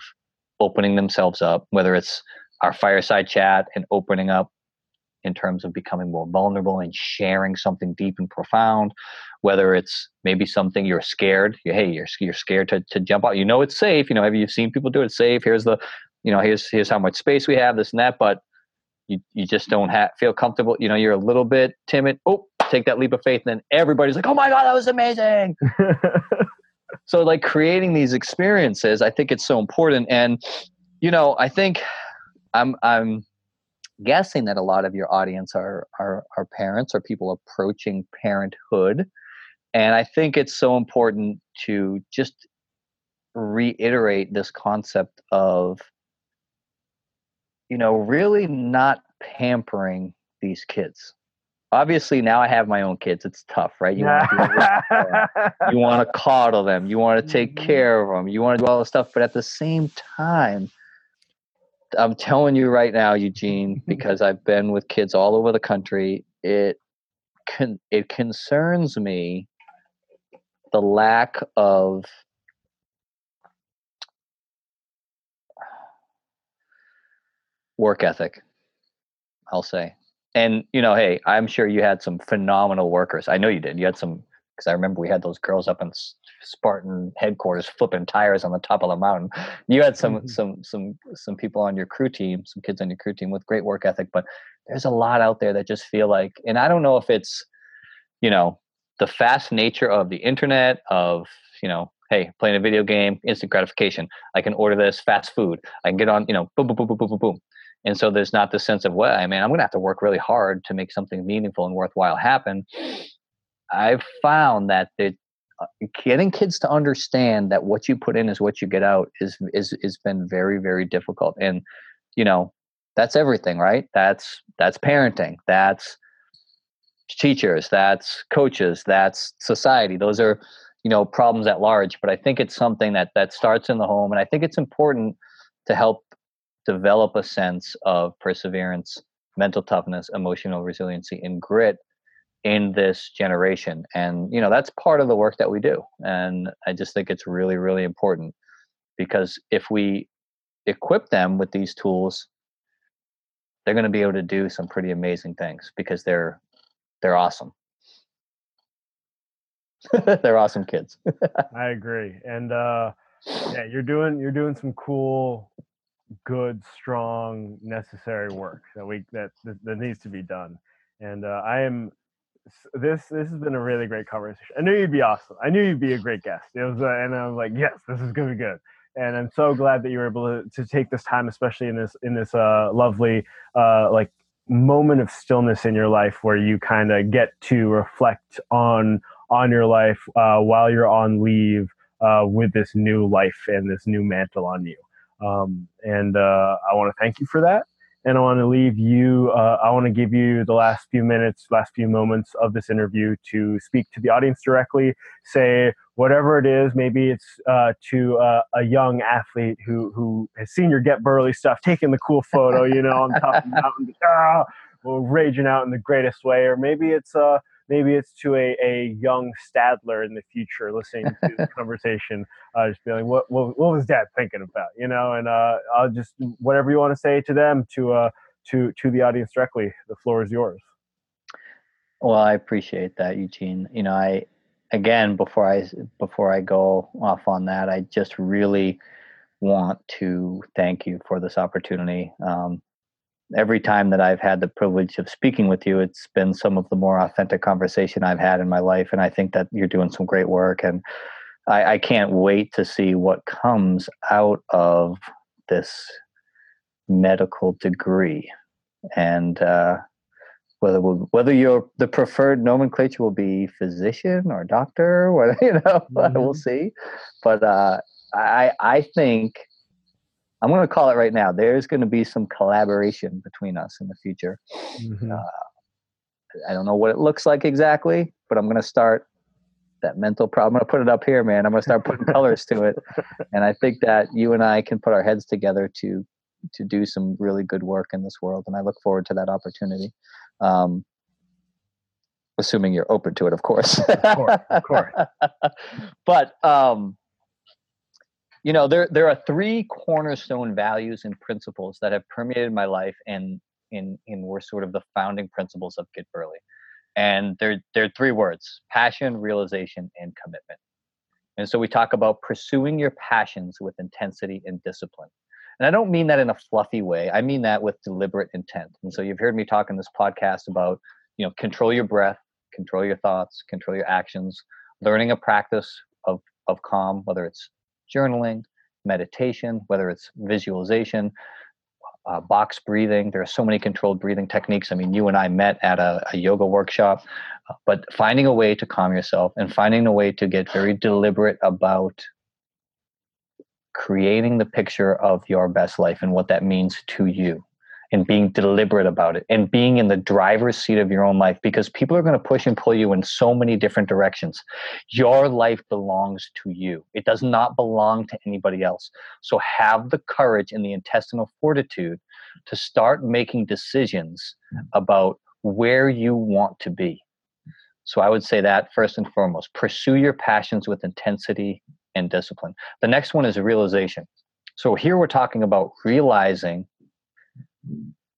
opening themselves up whether it's our fireside chat and opening up in terms of becoming more vulnerable and sharing something deep and profound whether it's maybe something you're scared you, hey you're, you're scared to, to jump out. You know it's safe you know have you seen people do it safe? Here's the you know here's here's how much space we have this and that but you, you just don't have, feel comfortable you know you're a little bit timid oh take that leap of faith and then everybody's like oh my god that was amazing! So like creating these experiences i think it's so important and you know i think i'm i'm guessing that a lot of your audience are are, are parents or people approaching parenthood and i think it's so important to just reiterate this concept of you know really not pampering these kids obviously now I have my own kids. It's tough, right? You want to you want to coddle them, you want to take mm-hmm. care of them, you want to do all this stuff, but at the same time, I'm telling you right now, Eugene, because I've been with kids all over the country, it can it concerns me the lack of work ethic. I'll say and you know, hey, I'm sure you had some phenomenal workers. I know you did. You had some because I remember we had those girls up in Spartan headquarters flipping tires on the top of the mountain. You had some mm-hmm. some some some people on your crew team, some kids on your crew team with great work ethic, but there's a lot out there that just feel like and I don't know if it's you know, the fast nature of the internet of, you know, hey, playing a video game, instant gratification. I can order this fast food. I can get on, you know, boom boom boom boom boom boom boom. And so there's not the sense of, well, I mean, I'm going to have to work really hard to make something meaningful and worthwhile happen. I've found that the, uh, getting kids to understand that what you put in is what you get out is is has been very very difficult and you know that's everything right? That's that's parenting that's teachers that's coaches that's society. Those are you know problems at large but i think it's something that that starts in the home and i think it's important to help develop a sense of perseverance, mental toughness, emotional resiliency, and grit in this generation. And, you know, that's part of the work that we do. And I just think it's really, really important because if we equip them with these tools, they're going to be able to do some pretty amazing things because they're they're awesome. they're awesome kids. I agree. And uh yeah, you're doing you're doing some cool good, strong, necessary work that we that that needs to be done. And uh, I am this this has been a really great conversation. I knew you'd be awesome. I knew you'd be a great guest. It was, uh, and I was like, yes, this is gonna be good. And I'm so glad that you were able to, to take this time, especially in this in this uh, lovely uh, like moment of stillness in your life where you kind of get to reflect on on your life uh, while you're on leave uh, with this new life and this new mantle on you. Um, and uh, I want to thank you for that. And I want to leave you, uh, I want to give you the last few minutes, last few moments of this interview to speak to the audience directly, say whatever it is. Maybe it's uh, to uh, a young athlete who, who has seen your Get Burly stuff, taking the cool photo, you know, on top of the mountain, ah, raging out in the greatest way. Or maybe it's, uh, maybe it's to a, a young Stadler in the future listening to the conversation, uh, just feeling what, what, what was Dad thinking about, you know? And uh, I'll just whatever you want to say to them to uh, to to the audience directly. The floor is yours. Well, I appreciate that, Eugene. You know, I again, before I before I go off on that, I just really want to thank you for this opportunity. Um, every time that I've had the privilege of speaking with you, it's been some of the more authentic conversation I've had in my life, and I think that you're doing some great work, and I, I can't wait to see what comes out of this medical degree, and uh, whether we'll, whether your the preferred nomenclature will be physician or doctor, whether you know, mm-hmm. we'll see. But uh, I I think I'm going to call it right now. There's going to be some collaboration between us in the future. Mm-hmm. Uh, I don't know what it looks like exactly, but I'm going to start that mental problem. I'm going to put it up here, man. I'm going to start putting colors to it, and I think that you and I can put our heads together to to do some really good work in this world. And I look forward to that opportunity. Um, assuming you're open to it, of course. of course, of course. but um, you know, there there are three cornerstone values and principles that have permeated my life, and in in were sort of the founding principles of Get Burly. And they're they're three words: passion, realization, and commitment. And so we talk about pursuing your passions with intensity and discipline. And I don't mean that in a fluffy way. I mean that with deliberate intent. And so you've heard me talk in this podcast about, you know, control your breath, control your thoughts, control your actions, learning a practice of, of calm, whether it's journaling, meditation, whether it's visualization, uh, box breathing. There are so many controlled breathing techniques. I mean, you and I met at a, a yoga workshop, uh, but finding a way to calm yourself and finding a way to get very deliberate about creating the picture of your best life and what that means to you and being deliberate about it and being in the driver's seat of your own life because people are going to push and pull you in so many different directions. Your life belongs to you, it does not belong to anybody else. So have the courage and the intestinal fortitude to start making decisions about where you want to be. So I would say that first and foremost, pursue your passions with intensity and discipline. The next one is realization. So here we're talking about realizing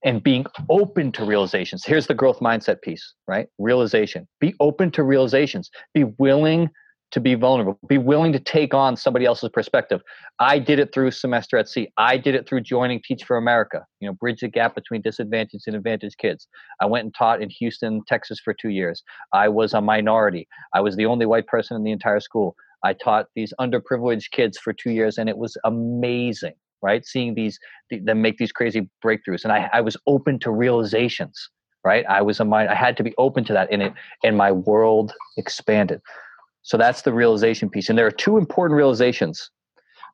and being open to realizations. Here's the growth mindset piece, right? Realization. Be open to realizations. Be willing to be vulnerable. Be willing to take on somebody else's perspective. I did it through semester at sea. I did it through joining Teach for America. You know, bridge the gap between disadvantaged and advantaged kids. I went and taught in Houston, Texas for two years. I was a minority. I was the only white person in the entire school. I taught these underprivileged kids for two years, and it was amazing, right? Seeing these them make these crazy breakthroughs, and I, I was open to realizations, right? I was a mind. I had to be open to that, and it and my world expanded. So that's the realization piece, and there are two important realizations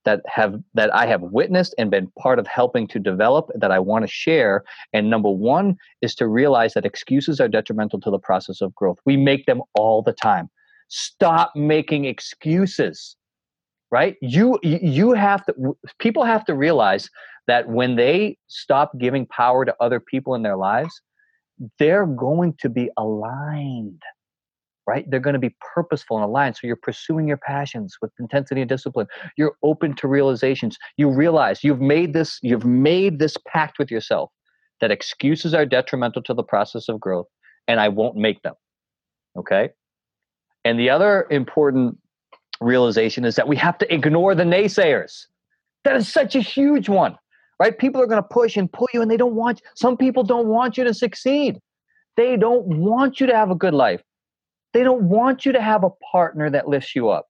that have that I have witnessed and been part of helping to develop that I want to share. And number one is to realize that excuses are detrimental to the process of growth. We make them all the time stop making excuses right? You you have to people have to realize that when they stop giving power to other people in their lives they're going to be aligned right? They're going to be purposeful and aligned. So you're pursuing your passions with intensity and discipline. You're open to realizations. You realize you've made this you've made this pact with yourself that excuses are detrimental to the process of growth and i won't make them okay? And the other important realization is that we have to ignore the naysayers. That is such a huge one, right? People are going to push and pull you, and they don't want, some people don't want you to succeed. They don't want you to have a good life. They don't want you to have a partner that lifts you up,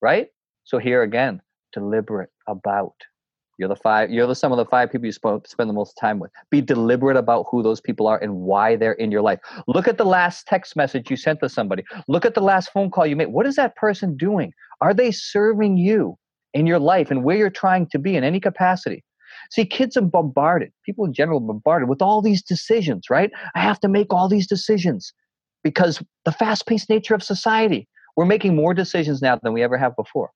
right? So, here again, deliberate about you're the five. You're the sum of the five people you sp- spend the most time with. Be deliberate about who those people are and why they're in your life. Look at the last text message you sent to somebody. Look at the last phone call you made. What is that person doing? Are they serving you in your life and where you're trying to be in any capacity? See, kids are bombarded. People in general bombarded with all these decisions. Right? I have to make all these decisions because the fast-paced nature of society. We're making more decisions now than we ever have before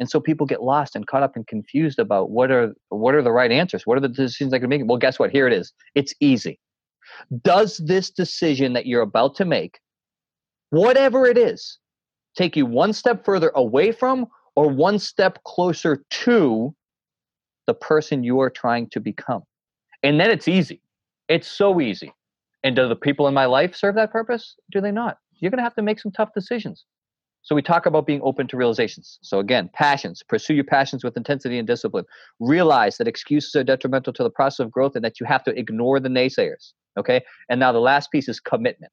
and so people get lost and caught up and confused about what are what are the right answers? What are the decisions i can make well guess what? Here it is. It's easy. Does this decision that you're about to make whatever it is take you one step further away from or one step closer to the person you are trying to become? And then it's easy. It's so easy. And do the people in my life serve that purpose? Do they not? You're going to have to make some tough decisions So we talk about being open to realizations. So again, passions. Pursue your passions with intensity and discipline. Realize that excuses are detrimental to the process of growth and that you have to ignore the naysayers. Okay. And now the last piece is commitment.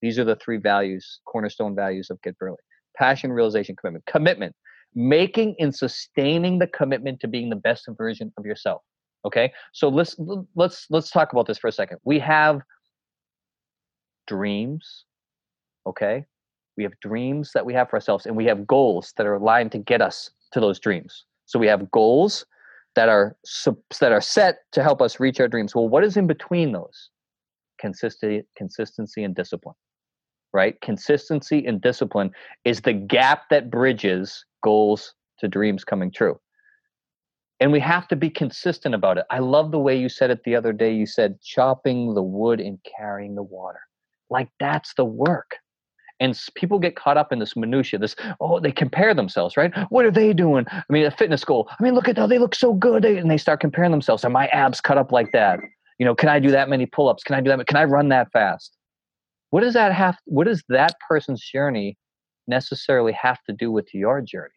These are the three values, cornerstone values of Get Burly. Passion, realization, commitment. Commitment. Making and sustaining the commitment to being the best version of yourself. Okay. So let's let's let's talk about this for a second. We have dreams. Okay we have dreams that we have for ourselves and we have goals that are aligned to get us to those dreams. So we have goals that are that are set to help us reach our dreams. Well what is in between those? Consistency consistency and discipline right? Consistency and discipline is the gap that bridges goals to dreams coming true. And we have to be consistent about it. I love the way you said it the other day. You said chopping the wood and carrying the water. Like that's the work and people get caught up in this minutia this oh they compare themselves right? What are they doing? I mean a fitness goal i mean look at how they look so good and they start comparing themselves are my abs cut up like that? You know can i do that many pull-ups? Can i do that can i run that fast? What does that have what does that person's journey necessarily have to do with your journey?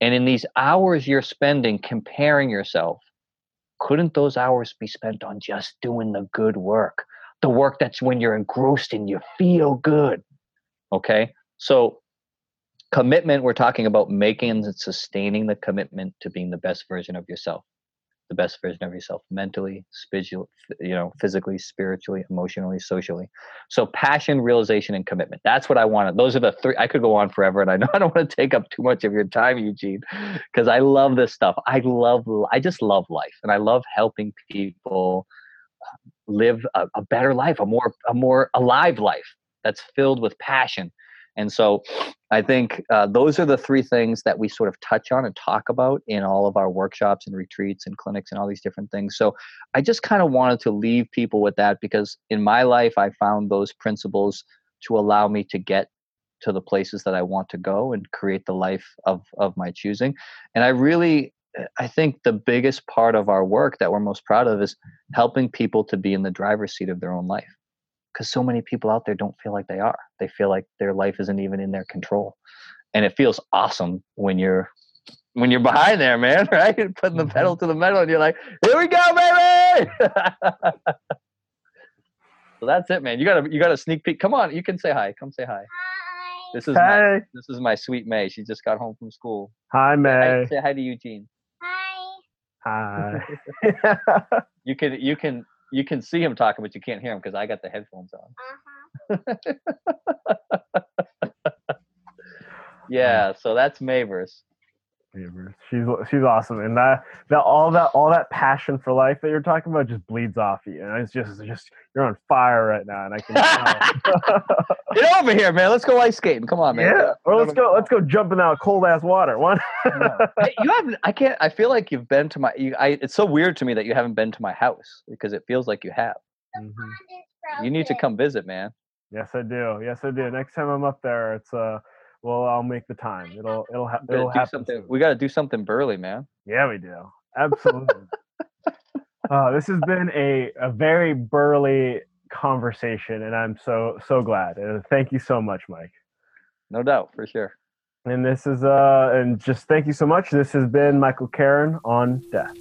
And in these hours you're spending comparing yourself couldn't those hours be spent on just doing the good work? The work that's when you're engrossed and you feel good Okay. So, commitment, we're talking about making and sustaining the commitment to being the best version of yourself, the best version of yourself mentally, spiritually, you know, physically, spiritually, emotionally, socially. So, passion, realization, and commitment. That's what I wanted. Those are the three. I could go on forever, and I know I don't want to take up too much of your time, Eugene, because I love this stuff. I love, I just love life, and I love helping people live a, a better life, a more, a more alive life that's filled with passion. And so I think uh, those are the three things that we sort of touch on and talk about in all of our workshops and retreats and clinics and all these different things. So I just kind of wanted to leave people with that because in my life, I found those principles to allow me to get to the places that I want to go and create the life of, of my choosing. And I really, I think the biggest part of our work that we're most proud of is helping people to be in the driver's seat of their own life because so many people out there don't feel like they are. They feel like their life isn't even in their control, and it feels awesome when you're when you're behind there, man. Right, you're putting the pedal mm-hmm. to the metal, and you're like, "Here we go, baby!" so that's it, man. You got to you got a sneak peek. Come on, you can say hi. Come say hi. Hi. This is hey. my this is my sweet May. She just got home from school. Hi, May. Say hi, say hi to Eugene. Hi. Hi. you can you can you can see him talking, but you can't hear him because I got the headphones on. Uh-huh. yeah, so that's Mavers. She's she's awesome, and that that all that all that passion for life that you're talking about just bleeds off you, and it's just just you're on fire right now, and I can. Get over here, man. Let's go ice skating. Come on, man. Yeah, or let's go let's go jump in that cold ass water. One. you haven't. I can't. I feel like you've been to my. You, I. It's so weird to me that you haven't been to my house because it feels like you have. Mm-hmm. You need to come visit, man. Yes, I do. Yes, I do. Next time I'm up there, it's uh well, I'll make the time. It'll it'll ha- it'll happen. Soon. We got to do something burly, man. Yeah, we do. Absolutely. uh, this has been a a very burly conversation, and I'm so so glad. And thank you so much, Mike. No doubt, for sure. And this is uh, and just thank you so much. This has been Michael Karen on death.